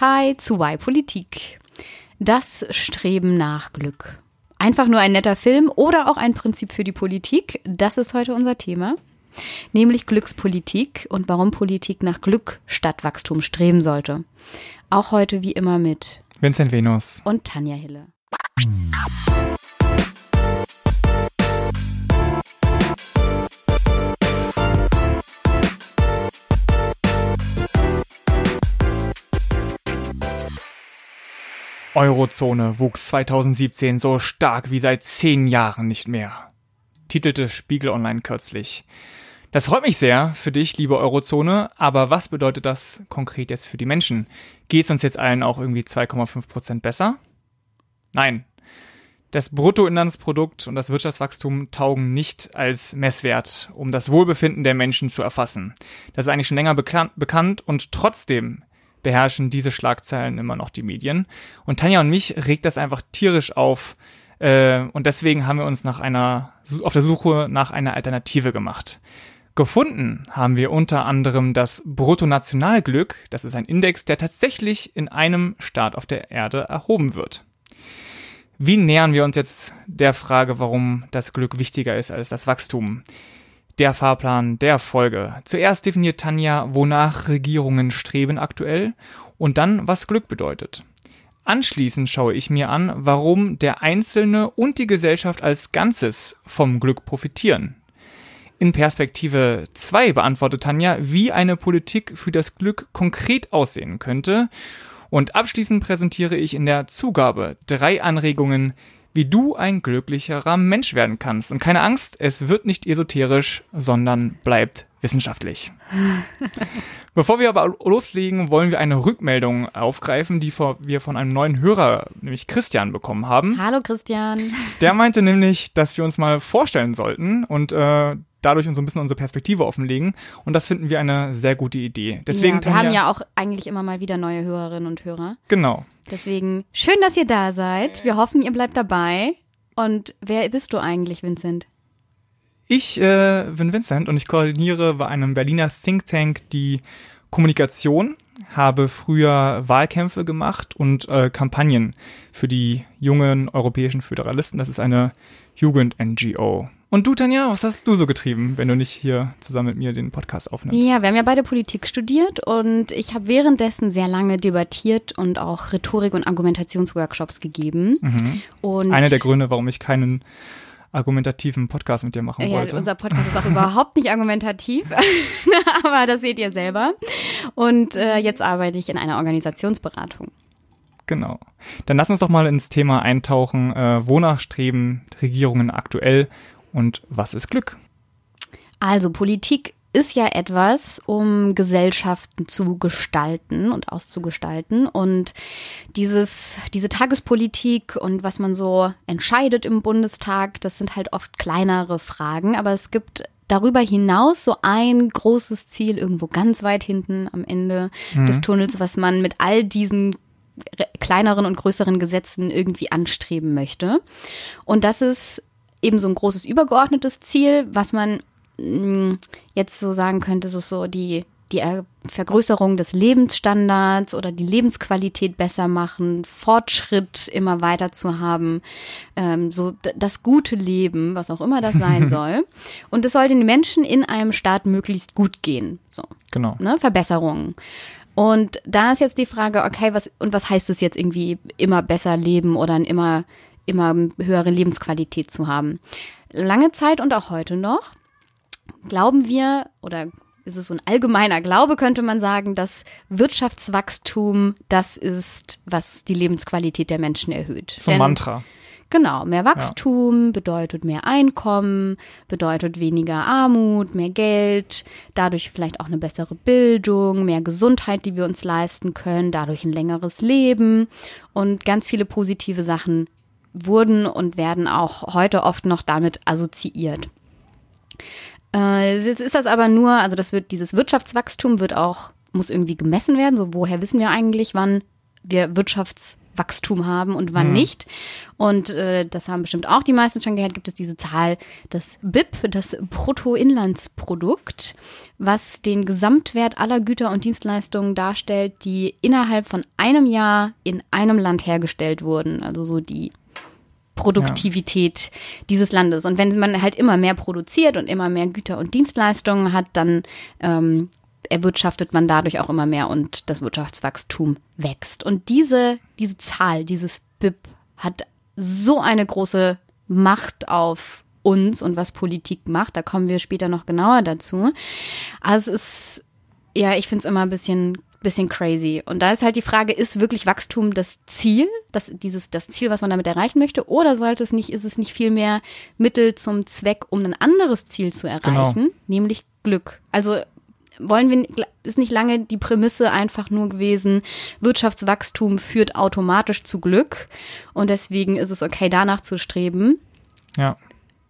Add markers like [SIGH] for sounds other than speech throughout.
Hi zu Y Politik. Das Streben nach Glück. Einfach nur ein netter Film oder auch ein Prinzip für die Politik. Das ist heute unser Thema. Nämlich Glückspolitik und warum Politik nach Glück statt Wachstum streben sollte. Auch heute wie immer mit Vincent Venus und Tanja Hille. Eurozone wuchs 2017 so stark wie seit zehn Jahren nicht mehr, titelte Spiegel Online kürzlich. Das freut mich sehr für dich, liebe Eurozone, aber was bedeutet das konkret jetzt für die Menschen? Geht es uns jetzt allen auch irgendwie 2,5 Prozent besser? Nein. Das Bruttoinlandsprodukt und das Wirtschaftswachstum taugen nicht als Messwert, um das Wohlbefinden der Menschen zu erfassen. Das ist eigentlich schon länger bekannt und trotzdem beherrschen diese Schlagzeilen immer noch die Medien. Und Tanja und mich regt das einfach tierisch auf. Äh, und deswegen haben wir uns nach einer, auf der Suche nach einer Alternative gemacht. Gefunden haben wir unter anderem das Bruttonationalglück. Das ist ein Index, der tatsächlich in einem Staat auf der Erde erhoben wird. Wie nähern wir uns jetzt der Frage, warum das Glück wichtiger ist als das Wachstum? Der Fahrplan der Folge. Zuerst definiert Tanja, wonach Regierungen streben aktuell und dann, was Glück bedeutet. Anschließend schaue ich mir an, warum der Einzelne und die Gesellschaft als Ganzes vom Glück profitieren. In Perspektive 2 beantwortet Tanja, wie eine Politik für das Glück konkret aussehen könnte. Und abschließend präsentiere ich in der Zugabe drei Anregungen, wie du ein glücklicherer Mensch werden kannst. Und keine Angst, es wird nicht esoterisch, sondern bleibt wissenschaftlich. [LAUGHS] Bevor wir aber loslegen, wollen wir eine Rückmeldung aufgreifen, die wir von einem neuen Hörer, nämlich Christian, bekommen haben. Hallo Christian. Der meinte nämlich, dass wir uns mal vorstellen sollten und äh, dadurch uns so ein bisschen unsere Perspektive offenlegen. Und das finden wir eine sehr gute Idee. Deswegen, ja, wir haben ja auch eigentlich immer mal wieder neue Hörerinnen und Hörer. Genau. Deswegen schön, dass ihr da seid. Wir hoffen, ihr bleibt dabei. Und wer bist du eigentlich, Vincent? Ich äh, bin Vincent und ich koordiniere bei einem Berliner Think Tank die Kommunikation, habe früher Wahlkämpfe gemacht und äh, Kampagnen für die jungen europäischen Föderalisten. Das ist eine Jugend-NGO. Und du, Tanja, was hast du so getrieben, wenn du nicht hier zusammen mit mir den Podcast aufnimmst? Ja, wir haben ja beide Politik studiert und ich habe währenddessen sehr lange debattiert und auch Rhetorik- und Argumentationsworkshops gegeben. Mhm. Und Einer der Gründe, warum ich keinen argumentativen Podcast mit dir machen ja, wollte. Unser Podcast ist auch überhaupt nicht argumentativ, [LAUGHS] aber das seht ihr selber. Und äh, jetzt arbeite ich in einer Organisationsberatung. Genau. Dann lass uns doch mal ins Thema eintauchen. Äh, wonach streben Regierungen aktuell und was ist Glück? Also Politik ist ja etwas, um Gesellschaften zu gestalten und auszugestalten. Und dieses, diese Tagespolitik und was man so entscheidet im Bundestag, das sind halt oft kleinere Fragen. Aber es gibt darüber hinaus so ein großes Ziel irgendwo ganz weit hinten am Ende mhm. des Tunnels, was man mit all diesen kleineren und größeren Gesetzen irgendwie anstreben möchte. Und das ist eben so ein großes übergeordnetes Ziel, was man mh, mm, jetzt so sagen könnte, ist so die, die Vergrößerung des Lebensstandards oder die Lebensqualität besser machen, Fortschritt immer weiter zu haben, ähm, so das gute Leben, was auch immer das sein [LAUGHS] soll. Und es soll den Menschen in einem Staat möglichst gut gehen. So. Genau. Ne, Verbesserungen. Und da ist jetzt die Frage, okay, was, und was heißt es jetzt irgendwie immer besser leben oder ein immer immer höhere Lebensqualität zu haben. Lange Zeit und auch heute noch glauben wir oder ist es so ein allgemeiner Glaube, könnte man sagen, dass Wirtschaftswachstum das ist, was die Lebensqualität der Menschen erhöht. So ein Mantra. Genau, mehr Wachstum ja. bedeutet mehr Einkommen, bedeutet weniger Armut, mehr Geld, dadurch vielleicht auch eine bessere Bildung, mehr Gesundheit, die wir uns leisten können, dadurch ein längeres Leben und ganz viele positive Sachen wurden und werden auch heute oft noch damit assoziiert. Äh, jetzt ist das aber nur, also das wird, dieses Wirtschaftswachstum wird auch, muss irgendwie gemessen werden. So, woher wissen wir eigentlich, wann wir Wirtschafts Wachstum haben und wann mhm. nicht. Und äh, das haben bestimmt auch die meisten schon gehört, gibt es diese Zahl, das BIP, das Bruttoinlandsprodukt, was den Gesamtwert aller Güter und Dienstleistungen darstellt, die innerhalb von einem Jahr in einem Land hergestellt wurden. Also so die Produktivität ja. dieses Landes. Und wenn man halt immer mehr produziert und immer mehr Güter und Dienstleistungen hat, dann ähm, erwirtschaftet man dadurch auch immer mehr und das Wirtschaftswachstum wächst. Und diese, diese Zahl, dieses BIP hat so eine große Macht auf uns und was Politik macht. Da kommen wir später noch genauer dazu. Also es ist, ja, ich finde es immer ein bisschen bisschen crazy. Und da ist halt die Frage, ist wirklich Wachstum das Ziel, das, dieses, das Ziel, was man damit erreichen möchte, oder sollte es nicht, ist es nicht vielmehr Mittel zum Zweck, um ein anderes Ziel zu erreichen, genau. nämlich Glück. Also wollen wir, ist nicht lange die Prämisse einfach nur gewesen, Wirtschaftswachstum führt automatisch zu Glück und deswegen ist es okay, danach zu streben. Ja.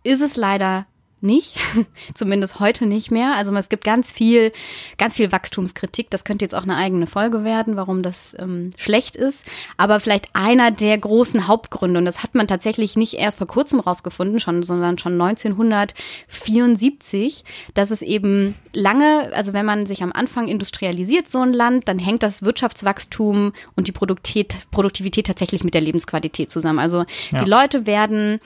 Ist es leider nicht, [LAUGHS] zumindest heute nicht mehr. Also es gibt ganz viel, ganz viel Wachstumskritik. Das könnte jetzt auch eine eigene Folge werden, warum das ähm, schlecht ist. Aber vielleicht einer der großen Hauptgründe, und das hat man tatsächlich nicht erst vor kurzem rausgefunden, schon, sondern schon 1974, dass es eben lange, also wenn man sich am Anfang industrialisiert, so ein Land, dann hängt das Wirtschaftswachstum und die Produktivität, Produktivität tatsächlich mit der Lebensqualität zusammen. Also ja. die Leute werden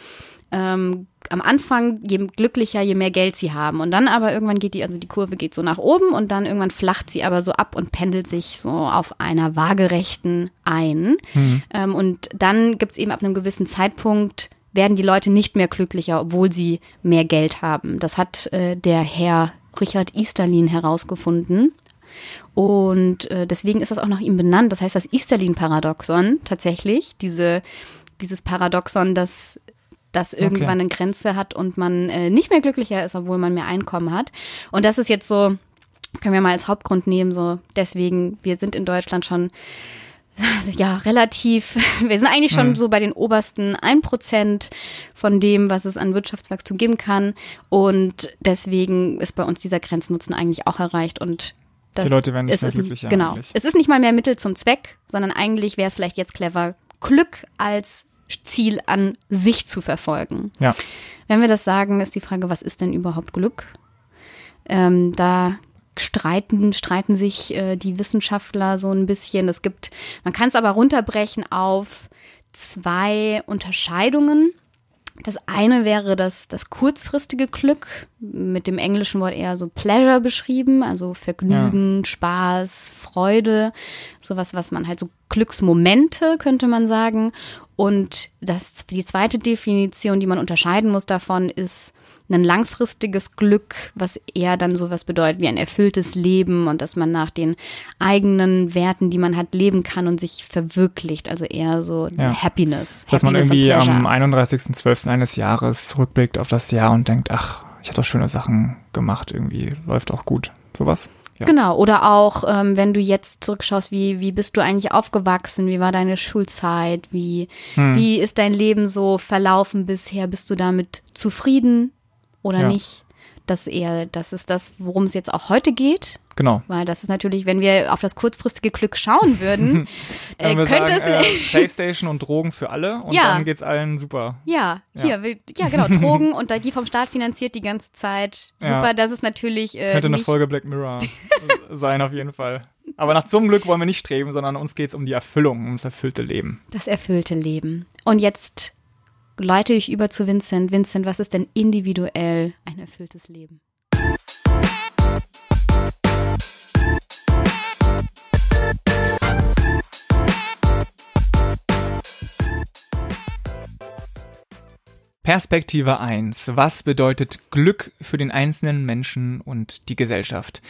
ähm, am Anfang je glücklicher, je mehr Geld sie haben. Und dann aber irgendwann geht die, also die Kurve geht so nach oben und dann irgendwann flacht sie aber so ab und pendelt sich so auf einer waagerechten ein. Mhm. Ähm, und dann gibt's eben ab einem gewissen Zeitpunkt werden die Leute nicht mehr glücklicher, obwohl sie mehr Geld haben. Das hat äh, der Herr Richard Easterlin herausgefunden. Und äh, deswegen ist das auch nach ihm benannt. Das heißt, das Easterlin-Paradoxon tatsächlich, diese, dieses Paradoxon, dass das irgendwann okay. eine Grenze hat und man äh, nicht mehr glücklicher ist, obwohl man mehr Einkommen hat. Und das ist jetzt so, können wir mal als Hauptgrund nehmen, so deswegen, wir sind in Deutschland schon ja, relativ, [LAUGHS] wir sind eigentlich schon mhm. so bei den obersten ein Prozent von dem, was es an Wirtschaftswachstum geben kann. Und deswegen ist bei uns dieser Grenznutzen eigentlich auch erreicht und die Leute werden nicht mehr glücklicher. Genau. Eigentlich. Es ist nicht mal mehr Mittel zum Zweck, sondern eigentlich wäre es vielleicht jetzt clever, Glück als Ziel an sich zu verfolgen. Ja. Wenn wir das sagen, ist die Frage, was ist denn überhaupt Glück? Ähm, da streiten, streiten sich äh, die Wissenschaftler so ein bisschen. Es gibt, man kann es aber runterbrechen auf zwei Unterscheidungen. Das eine wäre das, das kurzfristige Glück, mit dem englischen Wort eher so Pleasure beschrieben, also Vergnügen, ja. Spaß, Freude, sowas, was man halt so Glücksmomente, könnte man sagen. Und das, die zweite Definition, die man unterscheiden muss davon, ist ein langfristiges Glück, was eher dann sowas bedeutet wie ein erfülltes Leben und dass man nach den eigenen Werten, die man hat, leben kann und sich verwirklicht. Also eher so ja. Happiness. Dass Happiness man irgendwie am 31.12. eines Jahres rückblickt auf das Jahr und denkt, ach, ich habe doch schöne Sachen gemacht, irgendwie läuft auch gut. Sowas. Ja. Genau, oder auch, ähm, wenn du jetzt zurückschaust, wie, wie bist du eigentlich aufgewachsen, wie war deine Schulzeit, wie, hm. wie ist dein Leben so verlaufen bisher, bist du damit zufrieden oder ja. nicht? Das eher, das ist das, worum es jetzt auch heute geht. Genau. Weil das ist natürlich, wenn wir auf das kurzfristige Glück schauen würden, [LAUGHS] äh, könnte sagen, es. Äh, Playstation und Drogen für alle und ja. dann geht's allen super. Ja, hier, ja, ja genau, [LAUGHS] Drogen und die vom Staat finanziert die ganze Zeit. Super, ja. das ist natürlich. Äh, könnte eine Folge Black Mirror [LAUGHS] sein, auf jeden Fall. Aber nach zum Glück wollen wir nicht streben, sondern uns geht's um die Erfüllung, um das erfüllte Leben. Das erfüllte Leben. Und jetzt leite ich über zu Vincent. Vincent, was ist denn individuell ein erfülltes Leben? Perspektive 1. Was bedeutet Glück für den einzelnen Menschen und die Gesellschaft?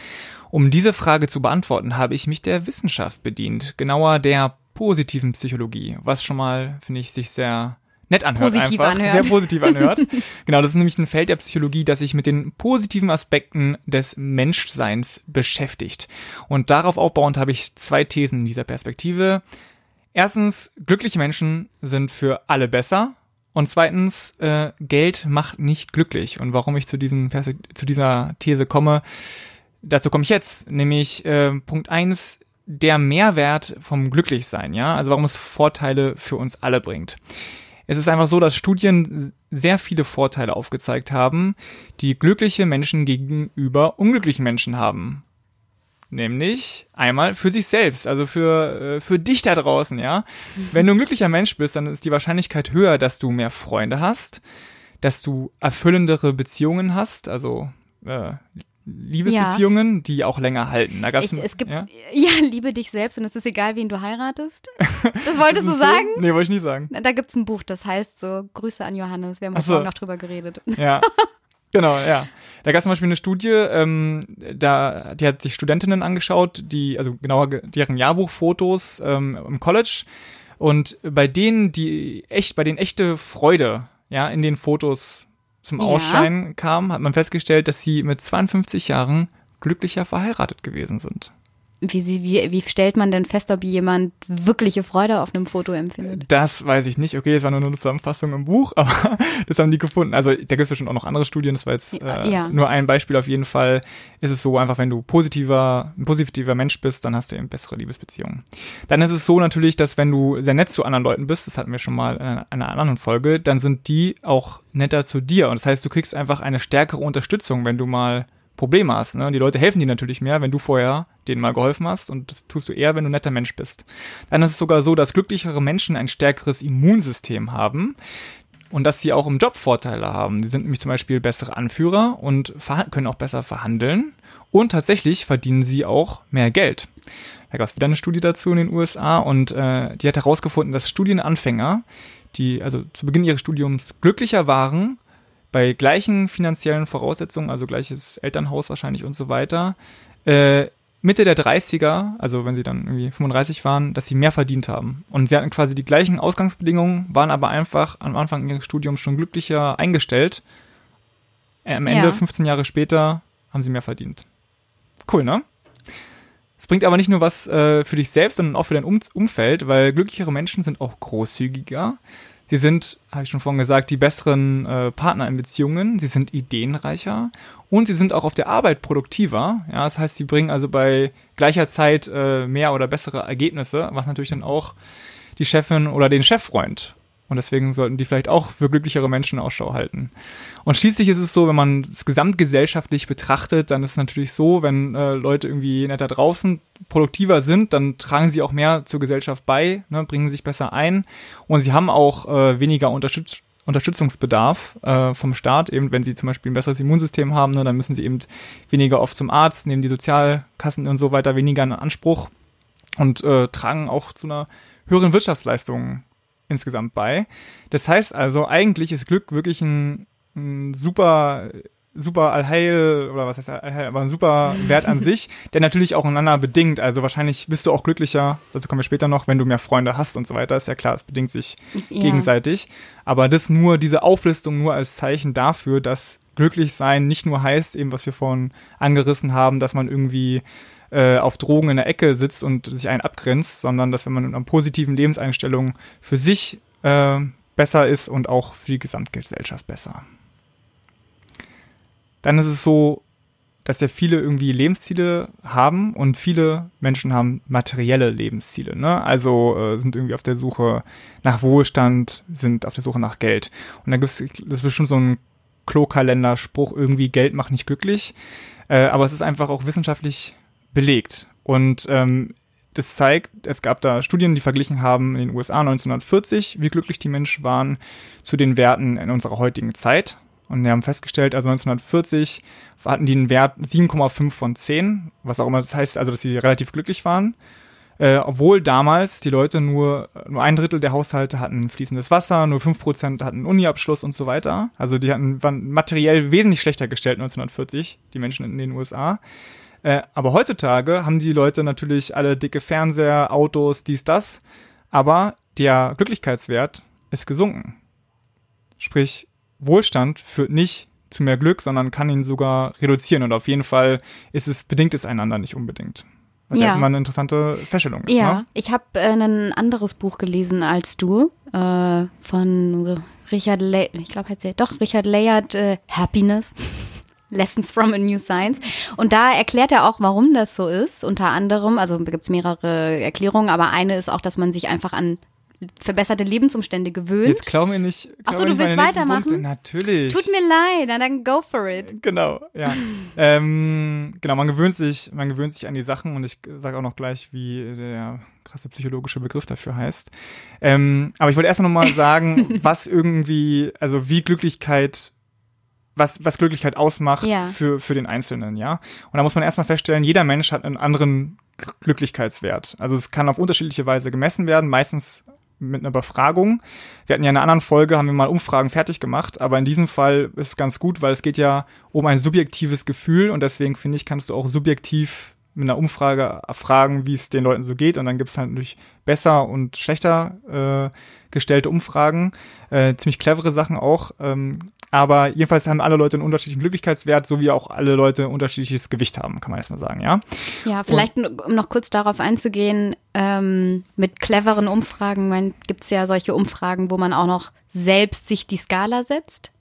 Um diese Frage zu beantworten, habe ich mich der Wissenschaft bedient, genauer der positiven Psychologie, was schon mal, finde ich, sich sehr nett anhört. Positiv einfach. anhört. Sehr positiv anhört. [LAUGHS] genau, das ist nämlich ein Feld der Psychologie, das sich mit den positiven Aspekten des Menschseins beschäftigt. Und darauf aufbauend habe ich zwei Thesen in dieser Perspektive. Erstens, glückliche Menschen sind für alle besser. Und zweitens, äh, Geld macht nicht glücklich. Und warum ich zu, diesen, zu dieser These komme, dazu komme ich jetzt. Nämlich äh, Punkt eins: der Mehrwert vom Glücklichsein, ja? Also warum es Vorteile für uns alle bringt. Es ist einfach so, dass Studien sehr viele Vorteile aufgezeigt haben, die glückliche Menschen gegenüber unglücklichen Menschen haben. Nämlich einmal für sich selbst, also für, äh, für dich da draußen, ja. Mhm. Wenn du ein glücklicher Mensch bist, dann ist die Wahrscheinlichkeit höher, dass du mehr Freunde hast, dass du erfüllendere Beziehungen hast, also äh, Liebesbeziehungen, ja. die auch länger halten. Da gab's, ich, es gibt, ja? [LAUGHS] ja? liebe dich selbst und es ist egal, wen du heiratest. Das wolltest du [LAUGHS] sagen? Nee, wollte ich nicht sagen. Da gibt's ein Buch, das heißt so Grüße an Johannes. Wir haben so. noch drüber geredet. [LAUGHS] Ja. Genau, ja. Da gab es zum Beispiel eine Studie, ähm, da, die hat sich Studentinnen angeschaut, die, also genauer deren Jahrbuchfotos ähm, im College. Und bei denen, die echt, bei denen echte Freude, ja, in den Fotos zum Ausscheiden ja. kam, hat man festgestellt, dass sie mit 52 Jahren glücklicher verheiratet gewesen sind. Wie, sie, wie, wie stellt man denn fest, ob jemand wirkliche Freude auf einem Foto empfindet? Das weiß ich nicht. Okay, es war nur eine Zusammenfassung im Buch, [LAUGHS] aber das haben die gefunden. Also da gibt es bestimmt auch noch andere Studien. Das war jetzt äh, ja. nur ein Beispiel. Auf jeden Fall ist es so einfach, wenn du positiver, ein positiver Mensch bist, dann hast du eben bessere Liebesbeziehungen. Dann ist es so natürlich, dass wenn du sehr nett zu anderen Leuten bist, das hatten wir schon mal in einer anderen Folge, dann sind die auch netter zu dir. Und das heißt, du kriegst einfach eine stärkere Unterstützung, wenn du mal Probleme hast. Ne? Die Leute helfen dir natürlich mehr, wenn du vorher denen mal geholfen hast und das tust du eher, wenn du netter Mensch bist. Dann ist es sogar so, dass glücklichere Menschen ein stärkeres Immunsystem haben und dass sie auch im Job Vorteile haben. Die sind nämlich zum Beispiel bessere Anführer und können auch besser verhandeln und tatsächlich verdienen sie auch mehr Geld. Da gab es wieder eine Studie dazu in den USA und äh, die hat herausgefunden, dass Studienanfänger, die also zu Beginn ihres Studiums glücklicher waren bei gleichen finanziellen Voraussetzungen, also gleiches Elternhaus wahrscheinlich und so weiter, äh, Mitte der 30er, also wenn sie dann irgendwie 35 waren, dass sie mehr verdient haben. Und sie hatten quasi die gleichen Ausgangsbedingungen, waren aber einfach am Anfang ihres Studiums schon glücklicher eingestellt. Äh, am Ende, ja. 15 Jahre später, haben sie mehr verdient. Cool, ne? Es bringt aber nicht nur was äh, für dich selbst, sondern auch für dein um Umfeld, weil glücklichere Menschen sind auch großzügiger. Sie sind, habe ich schon vorhin gesagt, die besseren äh, Partner in Beziehungen. Sie sind ideenreicher und sie sind auch auf der Arbeit produktiver. Ja, das heißt, sie bringen also bei gleicher Zeit äh, mehr oder bessere Ergebnisse, was natürlich dann auch die Chefin oder den Chef freut. Und deswegen sollten die vielleicht auch für glücklichere Menschen Ausschau halten. Und schließlich ist es so, wenn man es gesamtgesellschaftlich betrachtet, dann ist es natürlich so, wenn äh, Leute irgendwie netter draußen produktiver sind, dann tragen sie auch mehr zur Gesellschaft bei, ne, bringen sich besser ein und sie haben auch äh, weniger Unterstützung Unterstützungsbedarf äh, vom Staat, eben wenn sie zum Beispiel ein besseres Immunsystem haben, ne, dann müssen sie eben weniger oft zum Arzt, nehmen die Sozialkassen und so weiter weniger in Anspruch und äh, tragen auch zu einer höheren Wirtschaftsleistung insgesamt bei. Das heißt also, eigentlich ist Glück wirklich ein, ein super super Allheil oder was heißt Allheil, aber ein super Wert an [LAUGHS] sich, der natürlich auch einander bedingt. Also wahrscheinlich bist du auch glücklicher, dazu kommen wir später noch, wenn du mehr Freunde hast und so weiter. Ist ja klar, es bedingt sich ja. gegenseitig. Aber das nur, diese Auflistung nur als Zeichen dafür, dass glücklich sein nicht nur heißt, eben was wir vorhin angerissen haben, dass man irgendwie äh, auf Drogen in der Ecke sitzt und sich einen abgrenzt, sondern dass wenn man in einer positiven Lebenseinstellung für sich äh, besser ist und auch für die Gesamtgesellschaft besser. Dann ist es so, dass ja viele irgendwie Lebensziele haben und viele Menschen haben materielle Lebensziele. Ne? Also äh, sind irgendwie auf der Suche nach Wohlstand, sind auf der Suche nach Geld. Und da gibt es, bestimmt so ein Klokalender-Spruch, irgendwie Geld macht nicht glücklich. Äh, aber es ist einfach auch wissenschaftlich belegt. Und ähm, das zeigt, es gab da Studien, die verglichen haben in den USA 1940, wie glücklich die Menschen waren zu den Werten in unserer heutigen Zeit. Und wir haben festgestellt, also 1940 hatten die einen Wert 7,5 von 10, was auch immer das heißt, also dass sie relativ glücklich waren. Äh, obwohl damals die Leute nur, nur ein Drittel der Haushalte hatten fließendes Wasser, nur fünf Prozent hatten Uniabschluss und so weiter. Also die hatten, waren materiell wesentlich schlechter gestellt 1940, die Menschen in den USA. Äh, aber heutzutage haben die Leute natürlich alle dicke Fernseher, Autos, dies, das. Aber der Glücklichkeitswert ist gesunken. Sprich, Wohlstand führt nicht zu mehr Glück, sondern kann ihn sogar reduzieren. Und auf jeden Fall ist es, bedingt es einander nicht unbedingt. Was ja, ja immer eine interessante Feststellung ist. Ja, ne? ich habe äh, ein anderes Buch gelesen als du äh, von Richard Le ich glaube heißt er doch Richard Layard äh, Happiness. Lessons from a New Science. Und da erklärt er auch, warum das so ist. Unter anderem, also gibt es mehrere Erklärungen, aber eine ist auch, dass man sich einfach an verbesserte Lebensumstände gewöhnt. Jetzt klau mir nicht. Achso, du willst weitermachen? Punkte. Natürlich. Tut mir leid, na dann go for it. Genau, ja. ähm, genau, man gewöhnt sich, man gewöhnt sich an die Sachen und ich sage auch noch gleich, wie der krasse psychologische Begriff dafür heißt. Ähm, aber ich wollte erst noch mal [LAUGHS] sagen, was irgendwie, also wie Glücklichkeit was, was Glücklichkeit ausmacht Ja. für, für den Einzelnen, ja. Und da muss man erstmal feststellen, jeder Mensch hat einen anderen Glücklichkeitswert. Also es kann auf unterschiedliche Weise gemessen werden, meistens mit einer Befragung. Wir hatten ja in einer anderen Folge, haben wir mal Umfragen fertig gemacht, aber in diesem Fall ist es ganz gut, weil es geht ja um ein subjektives Gefühl und deswegen finde ich, kannst du auch subjektiv mit einer Umfrage erfragen, wie es den Leuten so geht und dann gibt es halt natürlich besser und schlechter äh, gestellte Umfragen, äh, ziemlich clevere Sachen auch, ähm, aber jedenfalls haben alle Leute einen unterschiedlichen Glücklichkeitswert, so wie auch alle Leute unterschiedliches Gewicht haben, kann man erstmal sagen, ja. Ja, vielleicht um noch kurz darauf einzugehen, ähm, mit cleveren Umfragen gibt es ja solche Umfragen, wo man auch noch selbst sich die Skala setzt.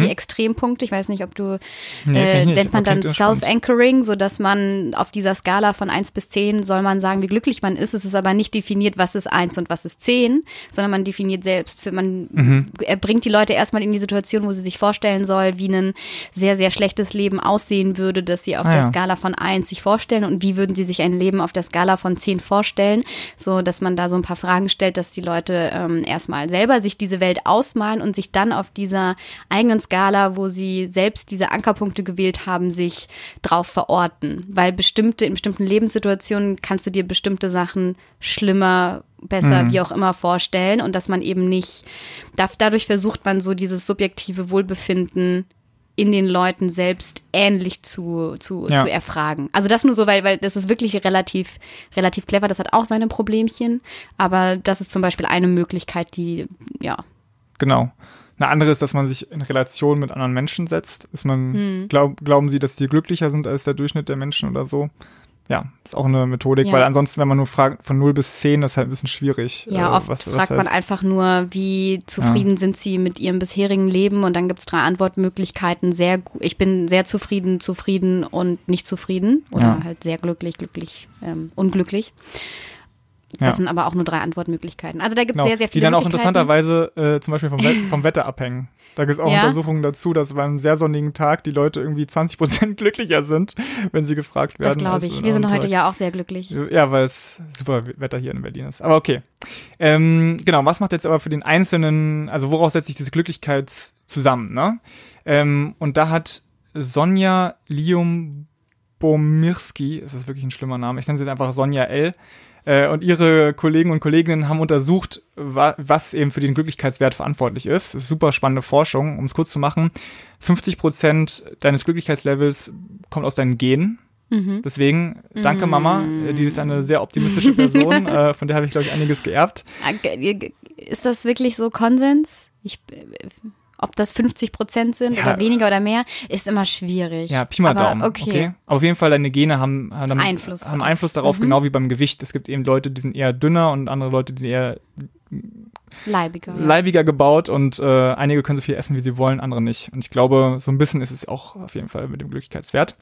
Die Extrempunkte, ich weiß nicht, ob du, Mhm. Nee, äh, nennt man dann. Self-Anchoring, so dass man auf dieser Skala von 1 bis 10 soll man sagen, wie glücklich man ist. Es ist aber nicht definiert, was ist 1 und was ist 10, sondern man definiert selbst, für man, Mhm. er bringt die Leute erstmal in die Situation, wo sie sich vorstellen soll, wie ein sehr, sehr schlechtes Leben aussehen würde, dass sie auf Ah, der ja. Skala von 1 sich vorstellen und wie würden sie sich ein Leben auf der Skala von 10 vorstellen, so dass man da so ein paar Fragen stellt, dass die Leute ähm, erstmal selber sich diese Welt ausmalen und sich dann auf dieser eigenen Skala, wo sie selbst diese Ankerpunkte gewählt haben, sich drauf verorten, weil bestimmte in bestimmten Lebenssituationen kannst du dir bestimmte Sachen schlimmer besser, wie auch immer vorstellen und dass man eben nicht, da, dadurch versucht man so dieses subjektive Wohlbefinden in den Leuten selbst ähnlich zu, zu, Ja. zu erfragen. Also das nur so, weil, weil das ist wirklich relativ, relativ clever. Das hat auch seine Problemchen, aber das ist zum Beispiel eine Möglichkeit, die, ja, Genau. Eine andere ist, dass man sich in Relation mit anderen Menschen setzt. Ist man, Hm. glaub, glauben sie, dass die glücklicher sind als der Durchschnitt der Menschen oder so? Ja, ist auch eine Methodik, Ja. weil ansonsten, wenn man nur fragt von 0 bis 10, das ist halt ein bisschen schwierig. Ja, äh, oft was- was fragt man heißt- einfach nur, wie zufrieden sind sie mit ihrem bisherigen Leben und dann gibt's drei Antwortmöglichkeiten. Sehr, ich bin sehr zufrieden, zufrieden und nicht zufrieden oder Ja. halt sehr glücklich, glücklich, ähm, unglücklich. Ja. Das sind aber auch nur drei Antwortmöglichkeiten. Also da gibt's Genau, sehr, sehr die viele dann auch interessanterweise äh, zum Beispiel vom, Wet [LAUGHS] vom Wetter abhängen. Da gibt es auch Ja. Untersuchungen dazu, dass bei einem sehr sonnigen Tag die Leute irgendwie 20 Prozent [LAUGHS] glücklicher sind, wenn sie gefragt werden. Das glaube ich. Wir sind heute Tag. ja auch sehr glücklich. Ja, weil es super Wetter hier in Berlin ist. Aber okay. Ähm, genau, was macht jetzt aber für den Einzelnen, also woraus setzt sich diese Glücklichkeit zusammen, ne? Ähm, und da hat Sonja Lium-Bomirski, das ist wirklich ein schlimmer Name, ich nenne sie jetzt einfach Sonja L., äh, und ihre Kollegen und Kolleginnen haben untersucht, wa was eben für den Glücklichkeitswert verantwortlich ist. Super spannende Forschung. Um es kurz zu machen, 50 Prozent deines Glücklichkeitslevels kommt aus deinen Genen. Mhm. Deswegen, danke Mama, äh, die ist eine sehr optimistische [LAUGHS] Person, äh, von der habe ich, glaube ich, einiges geerbt. Ist das wirklich so Konsens? Ich, ob das 50 Prozent sind Ja. oder weniger oder mehr, ist immer schwierig. Ja, Pi mal Aber Daumen. Okay. Aber auf jeden Fall, deine Gene haben, haben, damit- Einfluss haben. Einfluss darauf, Mhm. genau wie beim Gewicht. Es gibt eben Leute, die sind eher dünner und andere Leute, die sind eher Leibiger. Leibiger gebaut und äh, einige können so viel essen, wie sie wollen, andere nicht. Und ich glaube, so ein bisschen ist es auch auf jeden Fall mit dem Glücklichkeitswert.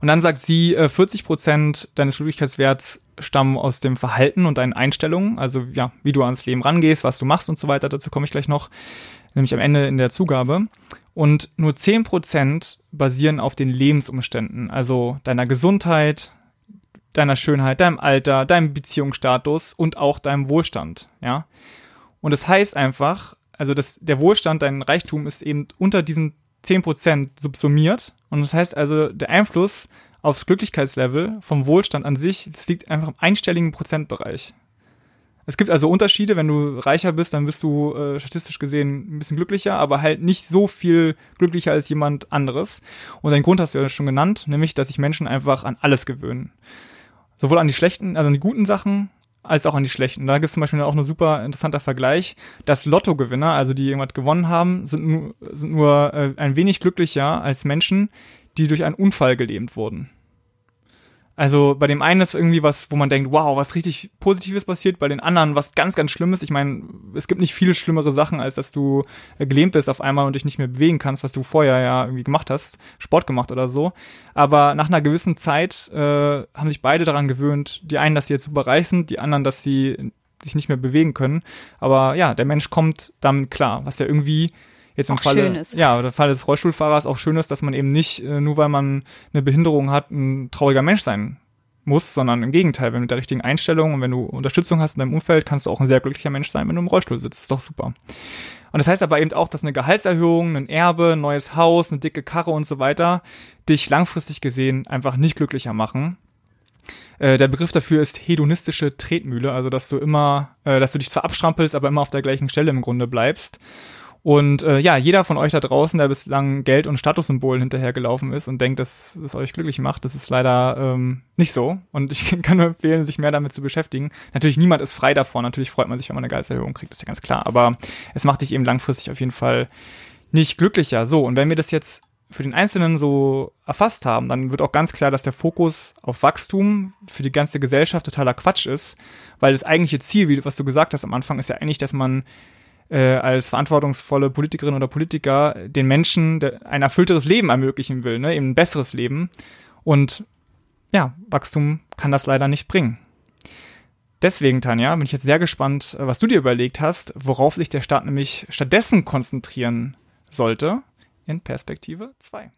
Und dann sagt sie, äh, 40 Prozent deines Glücklichkeitswerts stammen aus dem Verhalten und deinen Einstellungen, also ja, wie du ans Leben rangehst, was du machst und so weiter. Dazu komme ich gleich noch, nämlich am Ende in der Zugabe. Und nur 10 Prozent basieren auf den Lebensumständen, also deiner Gesundheit, deiner Schönheit, deinem Alter, deinem Beziehungsstatus und auch deinem Wohlstand, ja. Und das heißt einfach, also das, der Wohlstand, dein Reichtum ist eben unter diesen 10% subsumiert. Und das heißt also, der Einfluss aufs Glücklichkeitslevel vom Wohlstand an sich, das liegt einfach im einstelligen Prozentbereich. Es gibt also Unterschiede, wenn du reicher bist, dann bist du äh, statistisch gesehen ein bisschen glücklicher, aber halt nicht so viel glücklicher als jemand anderes. Und den Grund hast du ja schon genannt, nämlich, dass sich Menschen einfach an alles gewöhnen. Sowohl an die schlechten, also an die guten Sachen, als auch an die schlechten. Da gibt es zum Beispiel auch ein super interessanter Vergleich, dass Lottogewinner, also die irgendwas gewonnen haben, sind nur, sind nur äh, ein wenig glücklicher als Menschen, die durch einen Unfall gelähmt wurden. Also bei dem einen ist irgendwie was, wo man denkt, wow, was richtig Positives passiert, bei den anderen was ganz, ganz Schlimmes. Ich meine, es gibt nicht viele schlimmere Sachen, als dass du äh, gelähmt bist auf einmal und dich nicht mehr bewegen kannst, was du vorher ja irgendwie gemacht hast, Sport gemacht oder so. Aber nach einer gewissen Zeit äh, haben sich beide daran gewöhnt, die einen, dass sie jetzt super reich sind, die anderen, dass sie sich nicht mehr bewegen können. Aber ja, der Mensch kommt damit klar, was ja irgendwie jetzt im Auch Falle, schön ist. ja, im Fall des Rollstuhlfahrers auch schön ist, dass man eben nicht, äh, nur weil man eine Behinderung hat, ein trauriger Mensch sein muss, sondern im Gegenteil, wenn du mit der richtigen Einstellung und wenn du Unterstützung hast in deinem Umfeld, kannst du auch ein sehr glücklicher Mensch sein, wenn du im Rollstuhl sitzt. Das ist doch super. Und das heißt aber eben auch, dass eine Gehaltserhöhung, ein Erbe, ein neues Haus, eine dicke Karre und so weiter dich langfristig gesehen einfach nicht glücklicher machen. Äh, der Begriff dafür ist hedonistische Tretmühle, also dass du immer, äh, dass du dich zwar abstrampelst, aber immer auf der gleichen Stelle im Grunde bleibst. Und äh, ja, jeder von euch da draußen, der bislang Geld- und Statussymbolen hinterhergelaufen ist und denkt, dass es euch glücklich macht, das ist leider ähm, nicht so. Und ich [LAUGHS] kann nur empfehlen, sich mehr damit zu beschäftigen. Natürlich, niemand ist frei davon. Natürlich freut man sich, wenn man eine Gehaltserhöhung kriegt, ist ja ganz klar. Aber es macht dich eben langfristig auf jeden Fall nicht glücklicher. So, und wenn wir das jetzt für den Einzelnen so erfasst haben, dann wird auch ganz klar, dass der Fokus auf Wachstum für die ganze Gesellschaft totaler Quatsch ist, weil das eigentliche Ziel, wie was du gesagt hast am Anfang, ist ja eigentlich, dass man äh, als verantwortungsvolle Politikerin oder Politiker den Menschen ein erfüllteres Leben ermöglichen will, ne? eben ein besseres Leben. Und ja, Wachstum kann das leider nicht bringen. Deswegen, Tanja, bin ich jetzt sehr gespannt, was du dir überlegt hast, worauf sich der Staat nämlich stattdessen konzentrieren sollte in Perspektive 2.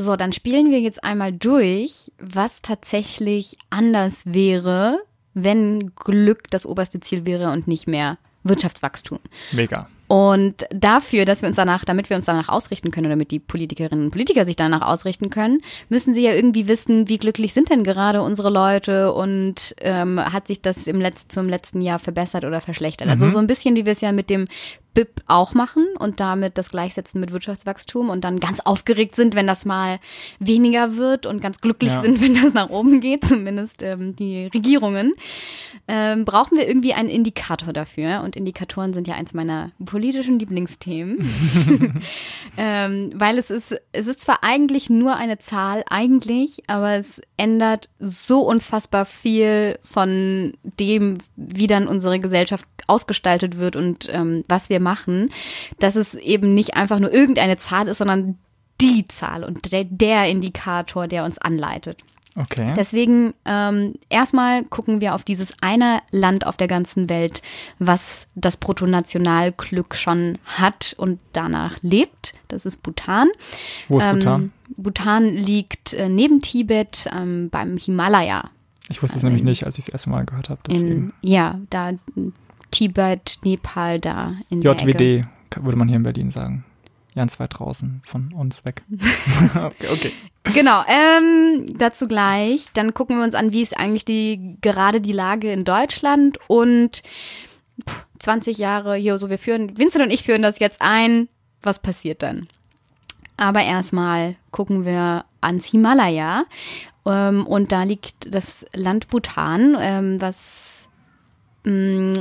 So, dann spielen wir jetzt einmal durch, was tatsächlich anders wäre, wenn Glück das oberste Ziel wäre und nicht mehr Wirtschaftswachstum. Mega. Und dafür, dass wir uns danach, damit wir uns danach ausrichten können, oder damit die Politikerinnen und Politiker sich danach ausrichten können, müssen sie ja irgendwie wissen, wie glücklich sind denn gerade unsere Leute und ähm, hat sich das im Letz zum letzten Jahr verbessert oder verschlechtert. Also Mhm. so ein bisschen, wie wir es ja mit dem BIP auch machen und damit das gleichsetzen mit Wirtschaftswachstum und dann ganz aufgeregt sind, wenn das mal weniger wird und ganz glücklich Ja. sind, wenn das nach oben geht, zumindest ähm, die Regierungen, ähm, brauchen wir irgendwie einen Indikator dafür. Und Indikatoren sind ja eins meiner politischen Lieblingsthemen. [LAUGHS] ähm, weil es ist, es ist zwar eigentlich nur eine Zahl, eigentlich, aber es ändert so unfassbar viel von dem, wie dann unsere Gesellschaft ausgestaltet wird und ähm, was wir machen, dass es eben nicht einfach nur irgendeine Zahl ist, sondern die Zahl und der, der Indikator, der uns anleitet. Okay. Deswegen ähm, erstmal gucken wir auf dieses eine Land auf der ganzen Welt, was das Bruttonationalglück schon hat und danach lebt. Das ist Bhutan. Wo ist Ähm, Bhutan? Bhutan liegt äh, neben Tibet ähm, beim Himalaya. Ich wusste es also nämlich in- nicht, als ich es erste Mal gehört habe. In, ja, da Tibet, Nepal, da in. JWD würde man hier in Berlin sagen. Ganz weit draußen von uns weg. [LAUGHS] okay, okay. Genau, ähm, dazu gleich. Dann gucken wir uns an, wie ist eigentlich die gerade die Lage in Deutschland und pff, 20 Jahre hier so wir führen Vincent und ich führen das jetzt ein. Was passiert dann? Aber erstmal gucken wir ans Himalaya ähm, und da liegt das Land Bhutan, ähm, was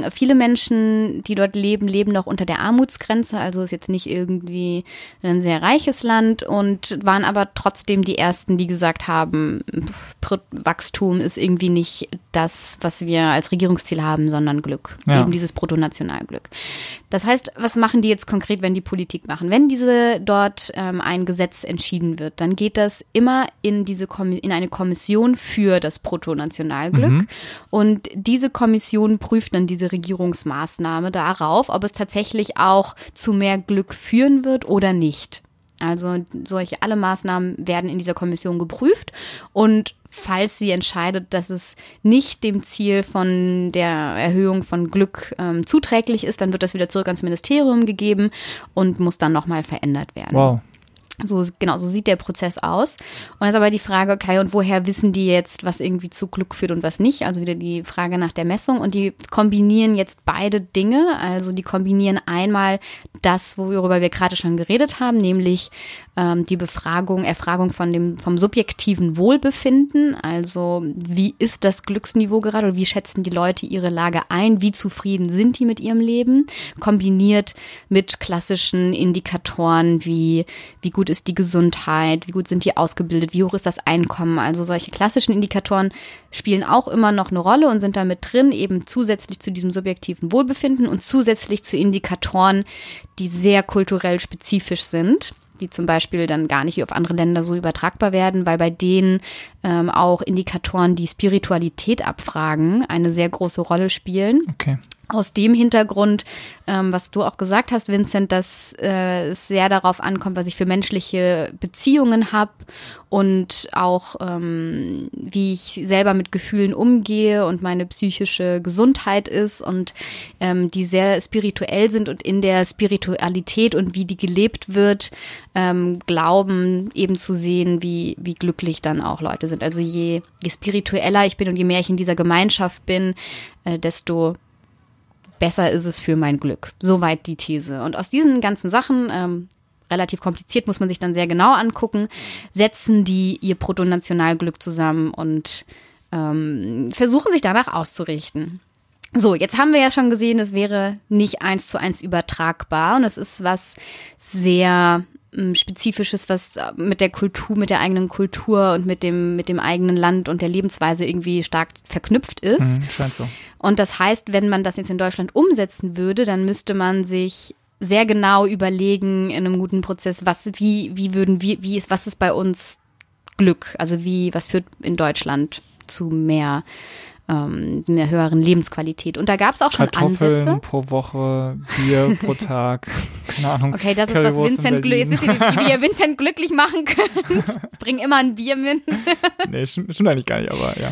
viele Menschen, die dort leben, leben noch unter der Armutsgrenze, also ist jetzt nicht irgendwie ein sehr reiches Land und waren aber trotzdem die ersten, die gesagt haben, Wachstum ist irgendwie nicht das, was wir als Regierungsziel haben, sondern Glück, Ja. eben dieses Bruttonationalglück. Das heißt, was machen die jetzt konkret, wenn die Politik machen? Wenn diese dort ähm, ein Gesetz entschieden wird, dann geht das immer in diese Kommi in eine Kommission für das Bruttonationalglück Mhm. und diese Kommission prüft dann diese Regierungsmaßnahme darauf, ob es tatsächlich auch zu mehr Glück führen wird oder nicht. Also solche alle Maßnahmen werden in dieser Kommission geprüft und falls sie entscheidet, dass es nicht dem Ziel von der Erhöhung von Glück ähm, zuträglich ist, dann wird das wieder zurück ans Ministerium gegeben und muss dann nochmal verändert werden. Wow. So, genau, so sieht der Prozess aus. Und dann ist aber die Frage, okay, und woher wissen die jetzt, was irgendwie zu Glück führt und was nicht? Also wieder die Frage nach der Messung. Und die kombinieren jetzt beide Dinge. Also die kombinieren einmal das, worüber wir gerade schon geredet haben, nämlich ähm, die Befragung, Erfragung von dem, vom subjektiven Wohlbefinden. Also wie ist das Glücksniveau gerade oder wie schätzen die Leute ihre Lage ein? Wie zufrieden sind die mit ihrem Leben? Kombiniert mit klassischen Indikatoren wie, wie gut ist die Gesundheit? Wie gut sind die ausgebildet? Wie hoch ist das Einkommen? Also solche klassischen Indikatoren spielen auch immer noch eine Rolle und sind damit drin, eben zusätzlich zu diesem subjektiven Wohlbefinden und zusätzlich zu Indikatoren, die sehr kulturell spezifisch sind die zum Beispiel dann gar nicht auf andere Länder so übertragbar werden, weil bei denen ähm, auch Indikatoren, die Spiritualität abfragen, eine sehr große Rolle spielen. Okay aus dem Hintergrund, ähm, was du auch gesagt hast, Vincent, dass äh, es sehr darauf ankommt, was ich für menschliche Beziehungen habe und auch ähm, wie ich selber mit Gefühlen umgehe und meine psychische Gesundheit ist und ähm, die sehr spirituell sind und in der Spiritualität und wie die gelebt wird, ähm, glauben eben zu sehen, wie, wie glücklich dann auch Leute sind. Also je, je spiritueller ich bin und je mehr ich in dieser Gemeinschaft bin, äh, desto besser ist es für mein Glück. Soweit die These. Und aus diesen ganzen Sachen, ähm, relativ kompliziert, muss man sich dann sehr genau angucken, setzen die ihr Bruttonationalglück zusammen und ähm, versuchen sich danach auszurichten. So, jetzt haben wir ja schon gesehen, es wäre nicht eins zu eins übertragbar und es ist was sehr Spezifisches, was mit der Kultur, mit der eigenen Kultur und mit dem, mit dem eigenen Land und der Lebensweise irgendwie stark verknüpft ist. Mhm, scheint so. Und das heißt, wenn man das jetzt in Deutschland umsetzen würde, dann müsste man sich sehr genau überlegen in einem guten Prozess, was, wie, wie würden wir, wie ist, was ist bei uns Glück? Also wie, was führt in Deutschland zu mehr ähm, einer höheren Lebensqualität. Und da gab es auch schon Kartoffeln Ansätze. pro Woche, Bier [LAUGHS] pro Tag, keine Ahnung. Okay, das ist was Vincent, Glück, jetzt wisst ihr, wie, ihr Vincent glücklich machen könnt. [LAUGHS] Bring immer ein Bier mit. [LAUGHS] nee, stimmt, eigentlich gar nicht, aber ja.